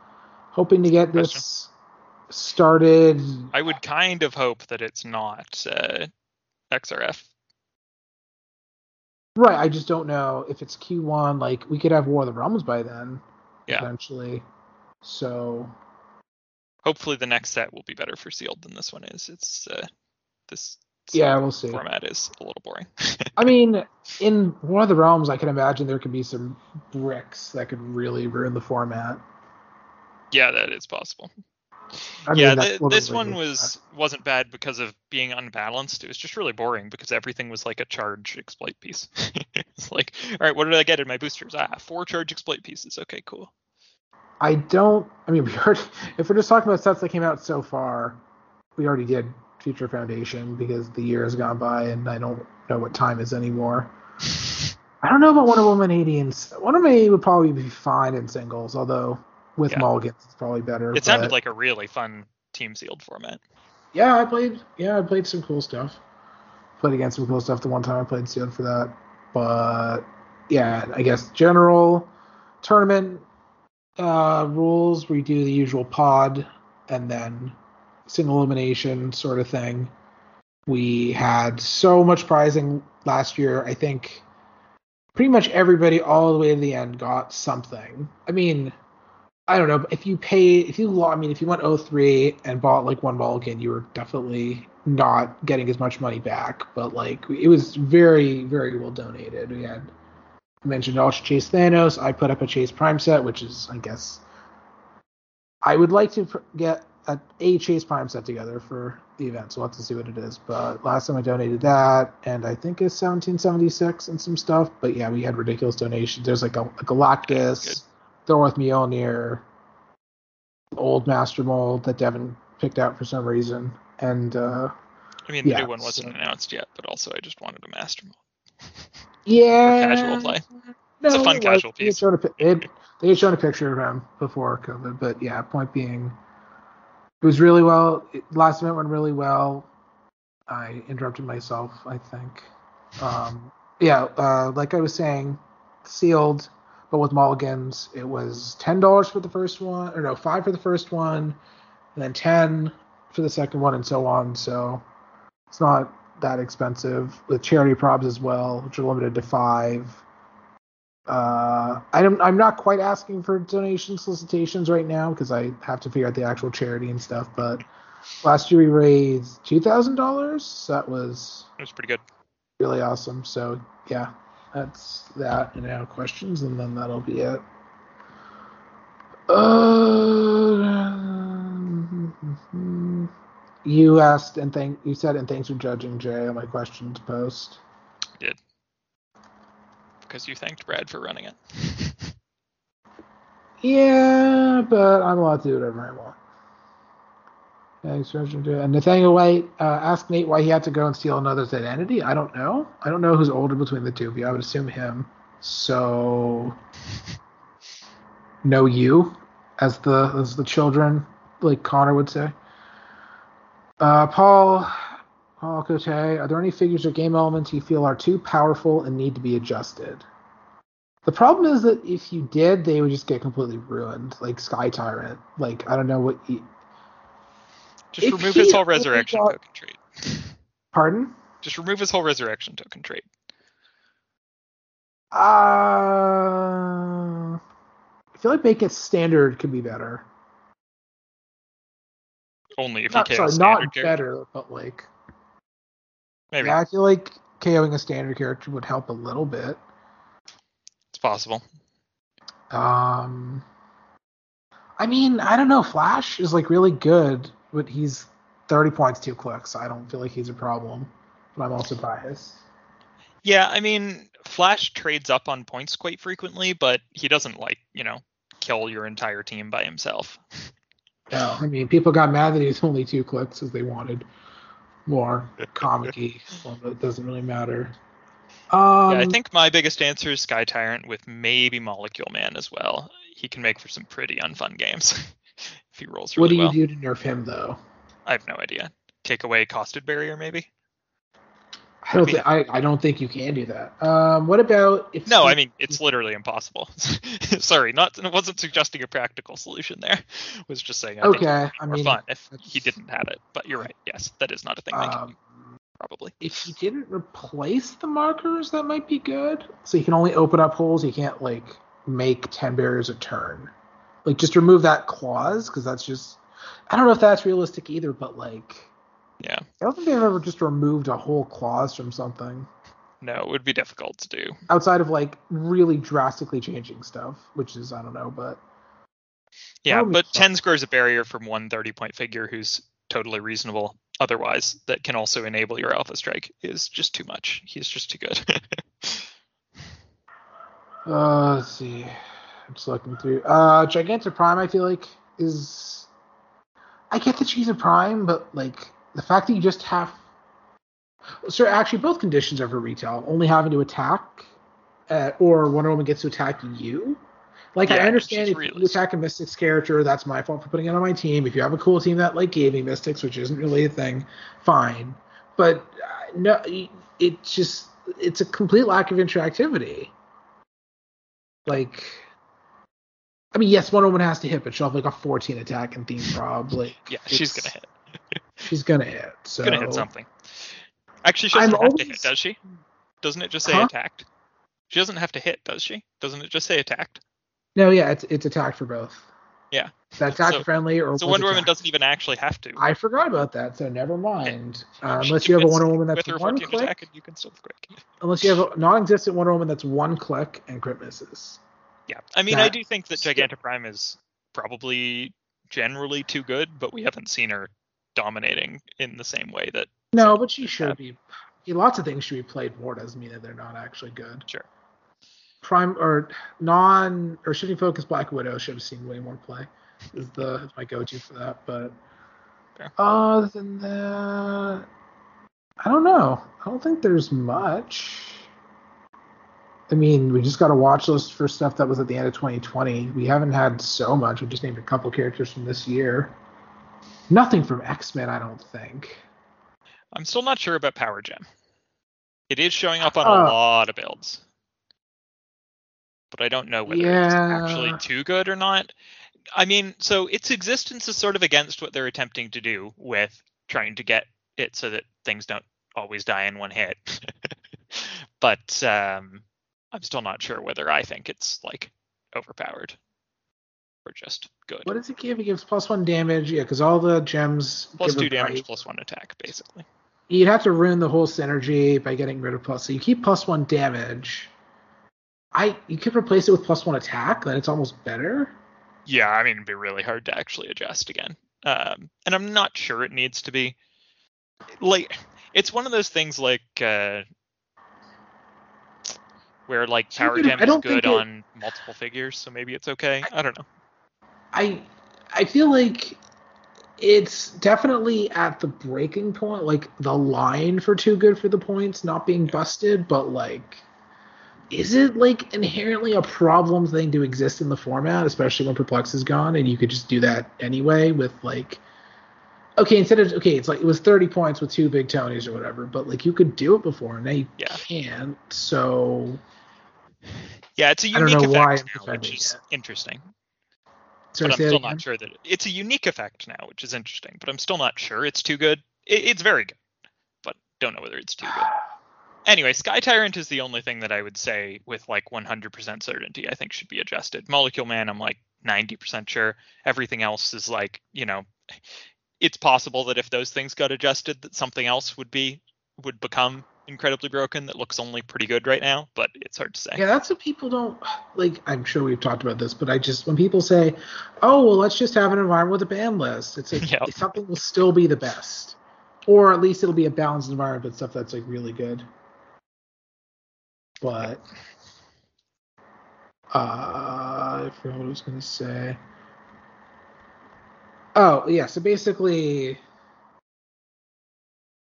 Hoping to get this started. I would kind of hope that it's not uh, XRF. Right. I just don't know if it's Q1. Like we could have War of the Realms by then. Yeah. Eventually. So. Hopefully the next set will be better for sealed than this one is. It's uh, this. Yeah, we'll see. Format is a little boring. I mean, in one of the Realms, I can imagine there could be some bricks that could really ruin the format. Yeah, that is possible. I mean, yeah, this one was wasn't bad because of being unbalanced. It was just really boring because everything was like a charge exploit piece. it's like, all right, what did I get in my boosters? Ah, four charge exploit pieces. Okay, cool. I don't. I mean, we already. If we're just talking about sets that came out so far, we already did Future Foundation because the year has gone by and I don't know what time is anymore. I don't know about Wonder Woman 80 and Wonder Woman 80 would probably be fine in singles, although with Yeah. mulligans it's probably better. It sounded but- like a really fun team sealed format. Yeah, I played. Yeah, I played some cool stuff. Played against some cool stuff the one time I played sealed for that. But yeah, I guess general tournament uh, rules we do the usual pod and then single elimination sort of thing. We had so much prizing last year. I think pretty much everybody all the way to the end got something. I mean, I don't know. If you pay, if you, I mean, if you went 03 and bought like one mulligan, you were definitely not getting as much money back. But like, it was very, very well donated. We had mentioned Ultra Chase Thanos. I put up a Chase Prime set, which is, I guess, I would like to get a, a Chase Prime set together for the event. So we'll have to see what it is. But last time I donated that, and I think it's 1776 and some stuff. But yeah, we had ridiculous donations. There's like a, a Galactus. Thorwith Mjolnir, old Master Mold that Devin picked out for some reason, and uh, I mean, the Yeah, new one wasn't so- announced yet, but also I just wanted a Master Mold. yeah, casual play. No, It's a fun it casual was- they had piece. a it- they had shown a picture of him before COVID, but yeah, point being, it was really well. It, last event went really well. I interrupted myself, I think. Um, yeah, uh, like I was saying, sealed, but with mulligans, it was ten dollars for the first one, or no, five for the first one, and then ten for the second one, and so on. So it's not that expensive. With charity probs as well, which are limited to five. Uh, I'm I'm not quite asking for donation solicitations right now because I have to figure out the actual charity and stuff. But last year we raised two thousand dollars. That was was pretty good. really awesome. So yeah, that's that. And now questions, and then that'll be it. Uh, you asked and thank you said and thanks for judging Jay on my questions post. Did Because you thanked Brad for running it. Yeah, but I'm allowed to do whatever I want. Thanks, Judging And Nathaniel White uh, asked Nate why he had to go and steal another's identity. I don't know. I don't know who's older between the two of you. I would assume him. So, know you as the as the children, like Connor would say. Uh, Paul, Paul Cote, are there any figures or game elements you feel are too powerful and need to be adjusted? The problem is that if you did, they would just get completely ruined, like Sky Tyrant. Like I don't know what. You, Just If remove he his whole resurrection got- token trait. pardon? Just remove his whole resurrection token trait. Uh, I feel like make it standard could be better. Only if Not, he sorry, KOs not character. better, but like Maybe yeah, I feel like KOing a standard character would help a little bit. it's possible. Um, I mean, I don't know. Flash is like really good, but he's 30 points, two clicks. So I don't feel like he's a problem, but I'm also biased. Yeah, I mean, Flash trades up on points quite frequently, but he doesn't like, you know, kill your entire team by himself. No, I mean, people got mad that he was only two clicks as they wanted more comic well, it doesn't really matter. Um, yeah, I think my biggest answer is Sky Tyrant with maybe Molecule Man as well. He can make for some pretty unfun games if he rolls really What do you well. do to nerf him though? I have no idea. Take away Costed Barrier, maybe? I don't Maybe. think I, I don't think you can do that. Um, what about if No, I mean it's literally impossible. Sorry, not I wasn't suggesting a practical solution there. Was just saying I think okay. I mean, fun if he didn't have it. But you're right. Yes, that is not a thing. they can um, probably. if he didn't replace the markers, that might be good. So you can only open up holes. You can't like make ten barriers a turn. Like just remove that clause because that's just. I don't know if that's realistic either, but like Yeah. I don't think they've ever just removed a whole clause from something No, it would be difficult to do. outside of like really drastically changing stuff, which is I don't know, but Yeah, but fun. 10 squares a barrier from one 30 point figure who's totally reasonable otherwise that can also enable your alpha strike is just too much. He's just too good. uh, let's see. I'm just looking through. Uh, Giganta Prime, I feel like is. I get that she's a prime, but like the fact that you just have. So actually, both conditions are for retail. Only having to attack, uh, or Wonder Woman gets to attack you. Like Yeah, I understand if you attack a Mystics character, that's my fault for putting it on my team. If you have a cool team that like gave me Mystics, which isn't really a thing, fine. But uh, no, it just it's a complete lack of interactivity. Like, I mean, yes, Wonder Woman has to hit, but she'll have like a 14 attack and theme probably. Yeah, she's gonna hit. She's gonna hit. So Gonna hit something. Actually, she I'm doesn't have to hit, does she? Doesn't it just say Huh? attacked? She doesn't have to hit, does she? Doesn't it just say attacked? No, yeah, it's it's attack for both. Yeah. That attack So- friendly or So Wonder Woman doesn't even actually have to. I forgot about that, so never mind. Uh, unless you have a Wonder Woman that's one click, you can still quick. unless you have a non-existent Wonder Woman that's one click and crit misses. Yeah, I mean, I do think that Giganta Prime is probably generally too good, but we haven't seen her dominating in the same way that. No, but she should have. be. Lots of things should be played more. Doesn't mean that they're not actually good. Sure. Prime or non or shifting focus Black Widow should have seen way more play. Is the is my go-to for that, but Fair. other than that, I don't know. I don't think there's much. I mean, we just got a watch list for stuff that was at the end of 2020. We haven't had so much. We just named a couple characters from this year. Nothing from X Men, I don't think. I'm still not sure about Power Gem. It is showing up on Uh, a lot of builds, but I don't know whether it's actually too good or not. I mean, so its existence is sort of against what they're attempting to do with trying to get it so that things don't always die in one hit. but um, I'm still not sure whether I think it's like overpowered just good. What does it give? It gives plus one damage. Yeah, because all the gems Plus two damage, plus one attack, basically. You'd have to ruin the whole synergy by getting rid of plus. So you keep plus one damage. I you could replace it with plus one attack, then it's almost better. Yeah, I mean, it'd be really hard to actually adjust again. Um, and I'm not sure it needs to be. Like, it's one of those things like uh, where like Power Gem is good it- on multiple figures, so maybe it's okay. I don't know. I I feel like it's definitely at the breaking point, like the line for too good for the points not being busted, but like is it like inherently a problem thing to exist in the format, especially when Perplex is gone and you could just do that anyway with like okay, instead of okay, it's like it was 30 points with two big Tonys or whatever, but like you could do it before and now you Yeah. can't. So Yeah, it's a I don't unique know why effect now, which is it. interesting. Sorry, but I'm still not sure that it's a unique effect now, which is interesting. But I'm still not sure it's too good. It, it's very good, but don't know whether it's too good. Anyway, Sky Tyrant is the only thing that I would say with like 100% certainty I think should be adjusted. Molecule Man, I'm like 90% sure. Everything else is like, you know, it's possible that if those things got adjusted, that something else would be would become incredibly broken that looks only pretty good right now, but it's hard to say. Yeah, that's what people don't like. I'm sure we've talked about this, but I just when people say, "Oh, well, let's just have an environment with a ban list," it's like Yep. something will still be the best, or at least it'll be a balanced environment, but stuff that's like really good. But uh, I forgot what I was gonna say. Oh yeah, so basically,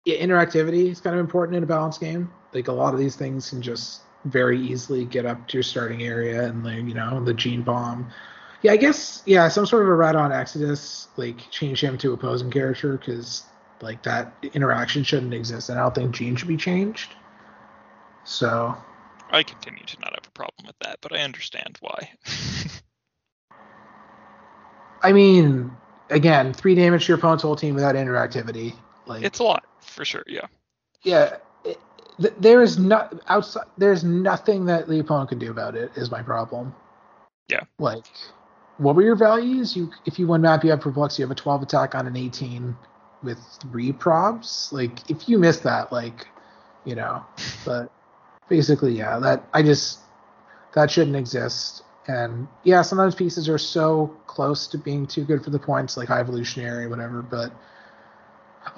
yeah, interactivity is kind of important in a balanced game. Like a lot of these things can just very easily get up to your starting area and like you know the gene bomb. Yeah, I guess yeah, some sort of a rat on Exodus, like change him to opposing character because like that interaction shouldn't exist, and I don't think Gene should be changed. So I continue to not have a problem with that, but I understand why. I mean, again, three damage to your opponent's whole team without interactivity. Like it's a lot for sure. Yeah. yeah, it, th- there is not outside. There's nothing that opponent can do about it. Is my problem. Yeah. Like, what were your values? You if you one map you have perplex, you have a 12 attack on an 18 with three probs. Like, if you miss that, like, you know, but basically, yeah, that I just that shouldn't exist. And yeah, sometimes pieces are so close to being too good for the points, like high evolutionary, whatever. But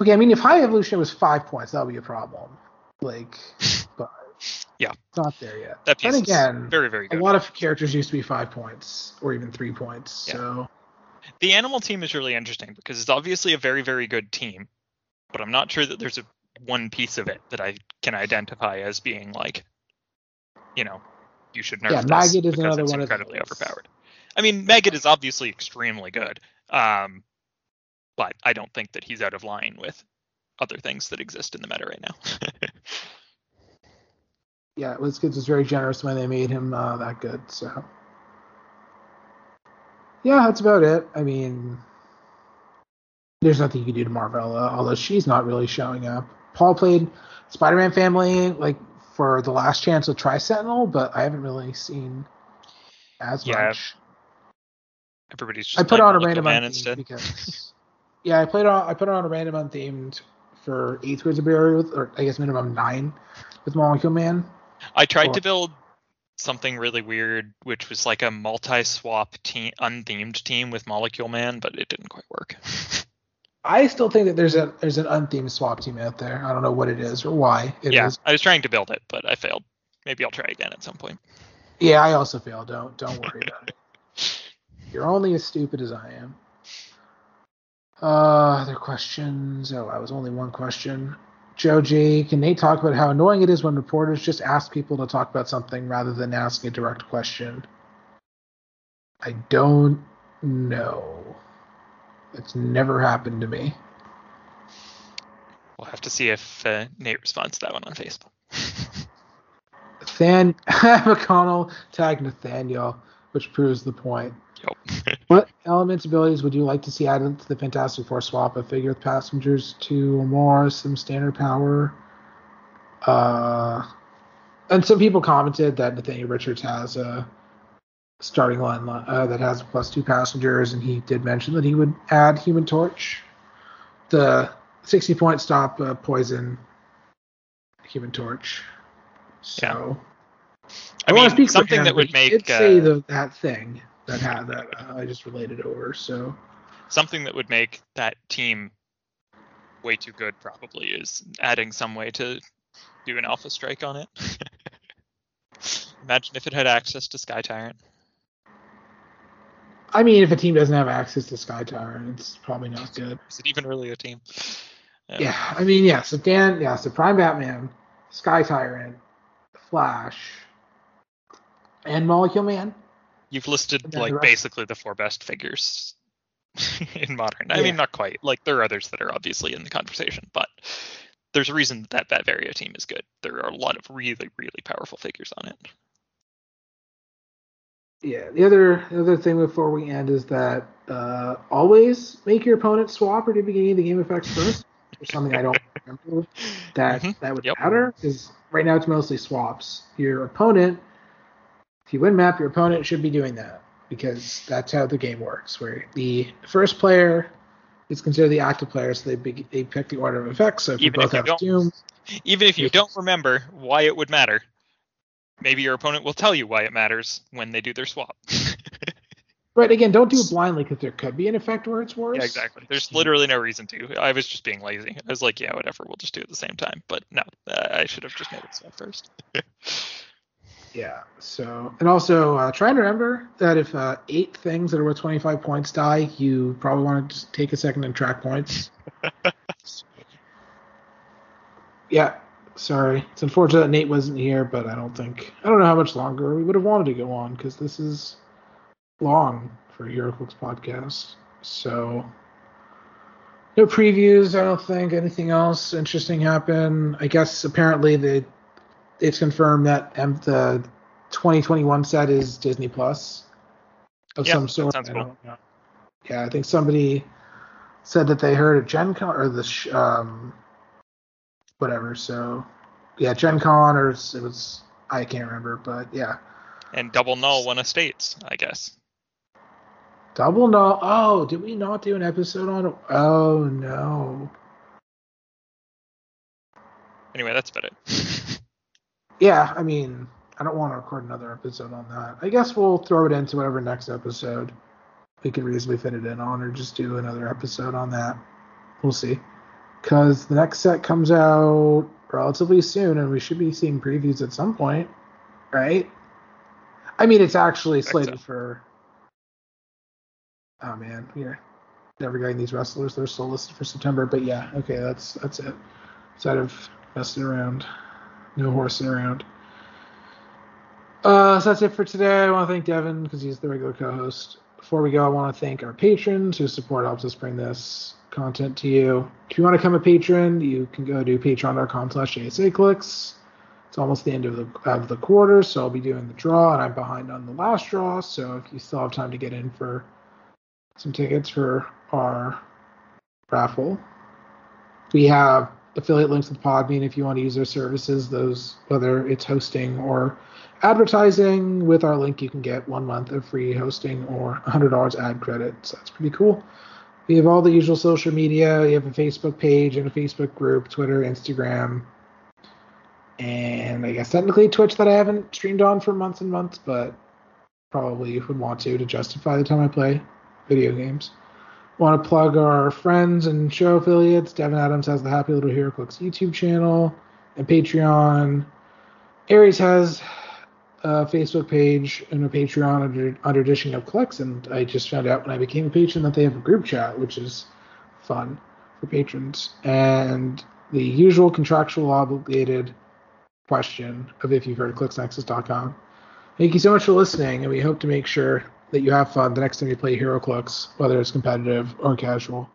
okay, I mean, if high evolution was five points, that would be a problem. Like, but Yeah. it's not there yet. That piece is again, very, very a lot of characters used to be five points or even three points. Yeah. So The animal team is really interesting because it's obviously a very, very good team, but I'm not sure that there's a one piece of it that I can identify as being like, you know, you should nerf Yeah, this Maggot is because another it's one incredibly overpowered. I mean, Maggot is obviously extremely good, um, but I don't think that he's out of line with other things that exist in the meta right now. yeah, WizKids was very generous when they made him uh, that good. So yeah, that's about it. I mean, there's nothing you can do to Marvella, although she's not really showing up. Paul played Spider-Man Family like for the last chance with Tri Sentinel, but I haven't really seen as Yeah, much. Everybody's just I put on a random instead. because yeah, I played on I put on a random unthemed for eighth Wizard Barrier with, or I guess minimum nine with Molecule Man. I tried Cool. to build something really weird, which was like a multi-swap team, unthemed team with Molecule Man, but it didn't quite work. I still think that there's a there's an unthemed swap team out there. I don't know what it is or why it is. yeah, I was trying to build it, but I failed. Maybe I'll try again at some point. Yeah, I also fail. Don't don't worry about it. You're only as stupid as I am. Uh, other questions? Oh, I was only one question. Joe G, can Nate talk about how annoying it is when reporters just ask people to talk about something rather than asking a direct question? I don't know. It's never happened to me. We'll have to see if uh, Nate responds to that one on Facebook. Than McConnell tagged Nathaniel, which proves the point. Yep. What elements abilities would you like to see added to the Fantastic Four swap? A figure with passengers, two or more, some standard power. Uh, and some people commented that Nathaniel Richards has a starting line uh, that has plus two passengers, and he did mention that he would add Human Torch. The 60 point stop uh, poison Human Torch. So. I wanna mean, speak something that would make did say uh, the, that thing that had that uh, I just related over. So something that would make that team way too good probably is adding some way to do an alpha strike on it. Imagine if it had access to Sky Tyrant. I mean, if a team doesn't have access to Sky Tyrant, it's probably not good. Is it even really a team? Yeah, I mean, yeah. So Dan, yeah. So Prime Batman, Sky Tyrant, Flash, and Molecule Man. You've listed like the basically the four best figures in modern. I Yeah. mean, not quite. Like there are others that are obviously in the conversation, but there's a reason that that Varia team is good. There are a lot of really, really powerful figures on it. Yeah. The other the other thing before we end is that uh, always make your opponent swap at the beginning of the game effects first. Or something I don't remember that Mhm. that would Yep. matter because right now it's mostly swaps. Your opponent, if you win map, your opponent should be doing that because that's how the game works. Where the first player is considered the active player, so they beg- they pick the order of effects. So if Even if both you have. Doom, Even if you don't remember why it would matter, maybe your opponent will tell you why it matters when they do their swap. Right. Again, don't do it blindly because there could be an effect where it's worse. yeah, exactly. There's literally no reason to. I was just being lazy. I was like, yeah, whatever. We'll just do it at the same time. But no, uh, I should have just made it swap first. Yeah. So, and also uh, try and remember that if uh, eight things that are worth 25 points die, you probably want to just take a second and track points. yeah. Sorry. It's unfortunate that Nate wasn't here, but I don't think I don't know how much longer we would have wanted to go on because this is long for HeroClix podcast. So no previews. I don't think anything else interesting happened. I guess apparently the it's confirmed that M- the 2021 set is Disney Plus of Yeah, some sort. sounds I cool. Yeah, I think somebody said that they heard at Gen Con or the sh- um whatever. So yeah, Gen Con or it was I can't remember, but yeah. and double null won estates, I guess. Double no. Oh, did we not do an episode on? Oh no. Anyway, that's about it. Yeah, I mean, I don't want to record another episode on that. I guess we'll throw it into whatever next episode we can reasonably fit it in on, or just do another episode on that. We'll see. Because the next set comes out relatively soon, and we should be seeing previews at some point, right? I mean, it's actually slated so. for. Oh man, we're never getting these wrestlers. They're still listed for September, but yeah, okay, that's that's it. Instead of messing around, no horsing around. Uh, so that's it for today. I want to thank Devin because he's the regular co-host. Before we go, I want to thank our patrons whose support helps us bring this content to you. If you want to become a patron, you can go to patreon.com slash clicks. It's almost the end of the of the quarter, so I'll be doing the draw, and I'm behind on the last draw. So if you still have time to get in for some tickets for our raffle, we have affiliate links with Podbean if you want to use their services. Those whether it's hosting or advertising with our link you can get one month of free hosting or $100 ad credit. So that's pretty cool. We have all the usual social media. We have a facebook page and a facebook group twitter instagram and i guess technically twitch that i haven't streamed on for months and months but probably would want to to justify the time i play video games want to plug our friends and show affiliates devin adams has the happy little HeroClix youtube channel and patreon aries has a Facebook page and a Patreon under, under Dishing Up Clicks, and I just found out when I became a patron that they have a group chat, which is fun for patrons. And the usual contractual obligated question of if you've heard of ClicksNexus.com. Thank you so much for listening, and we hope to make sure that you have fun the next time you play HeroClix, whether it's competitive or casual.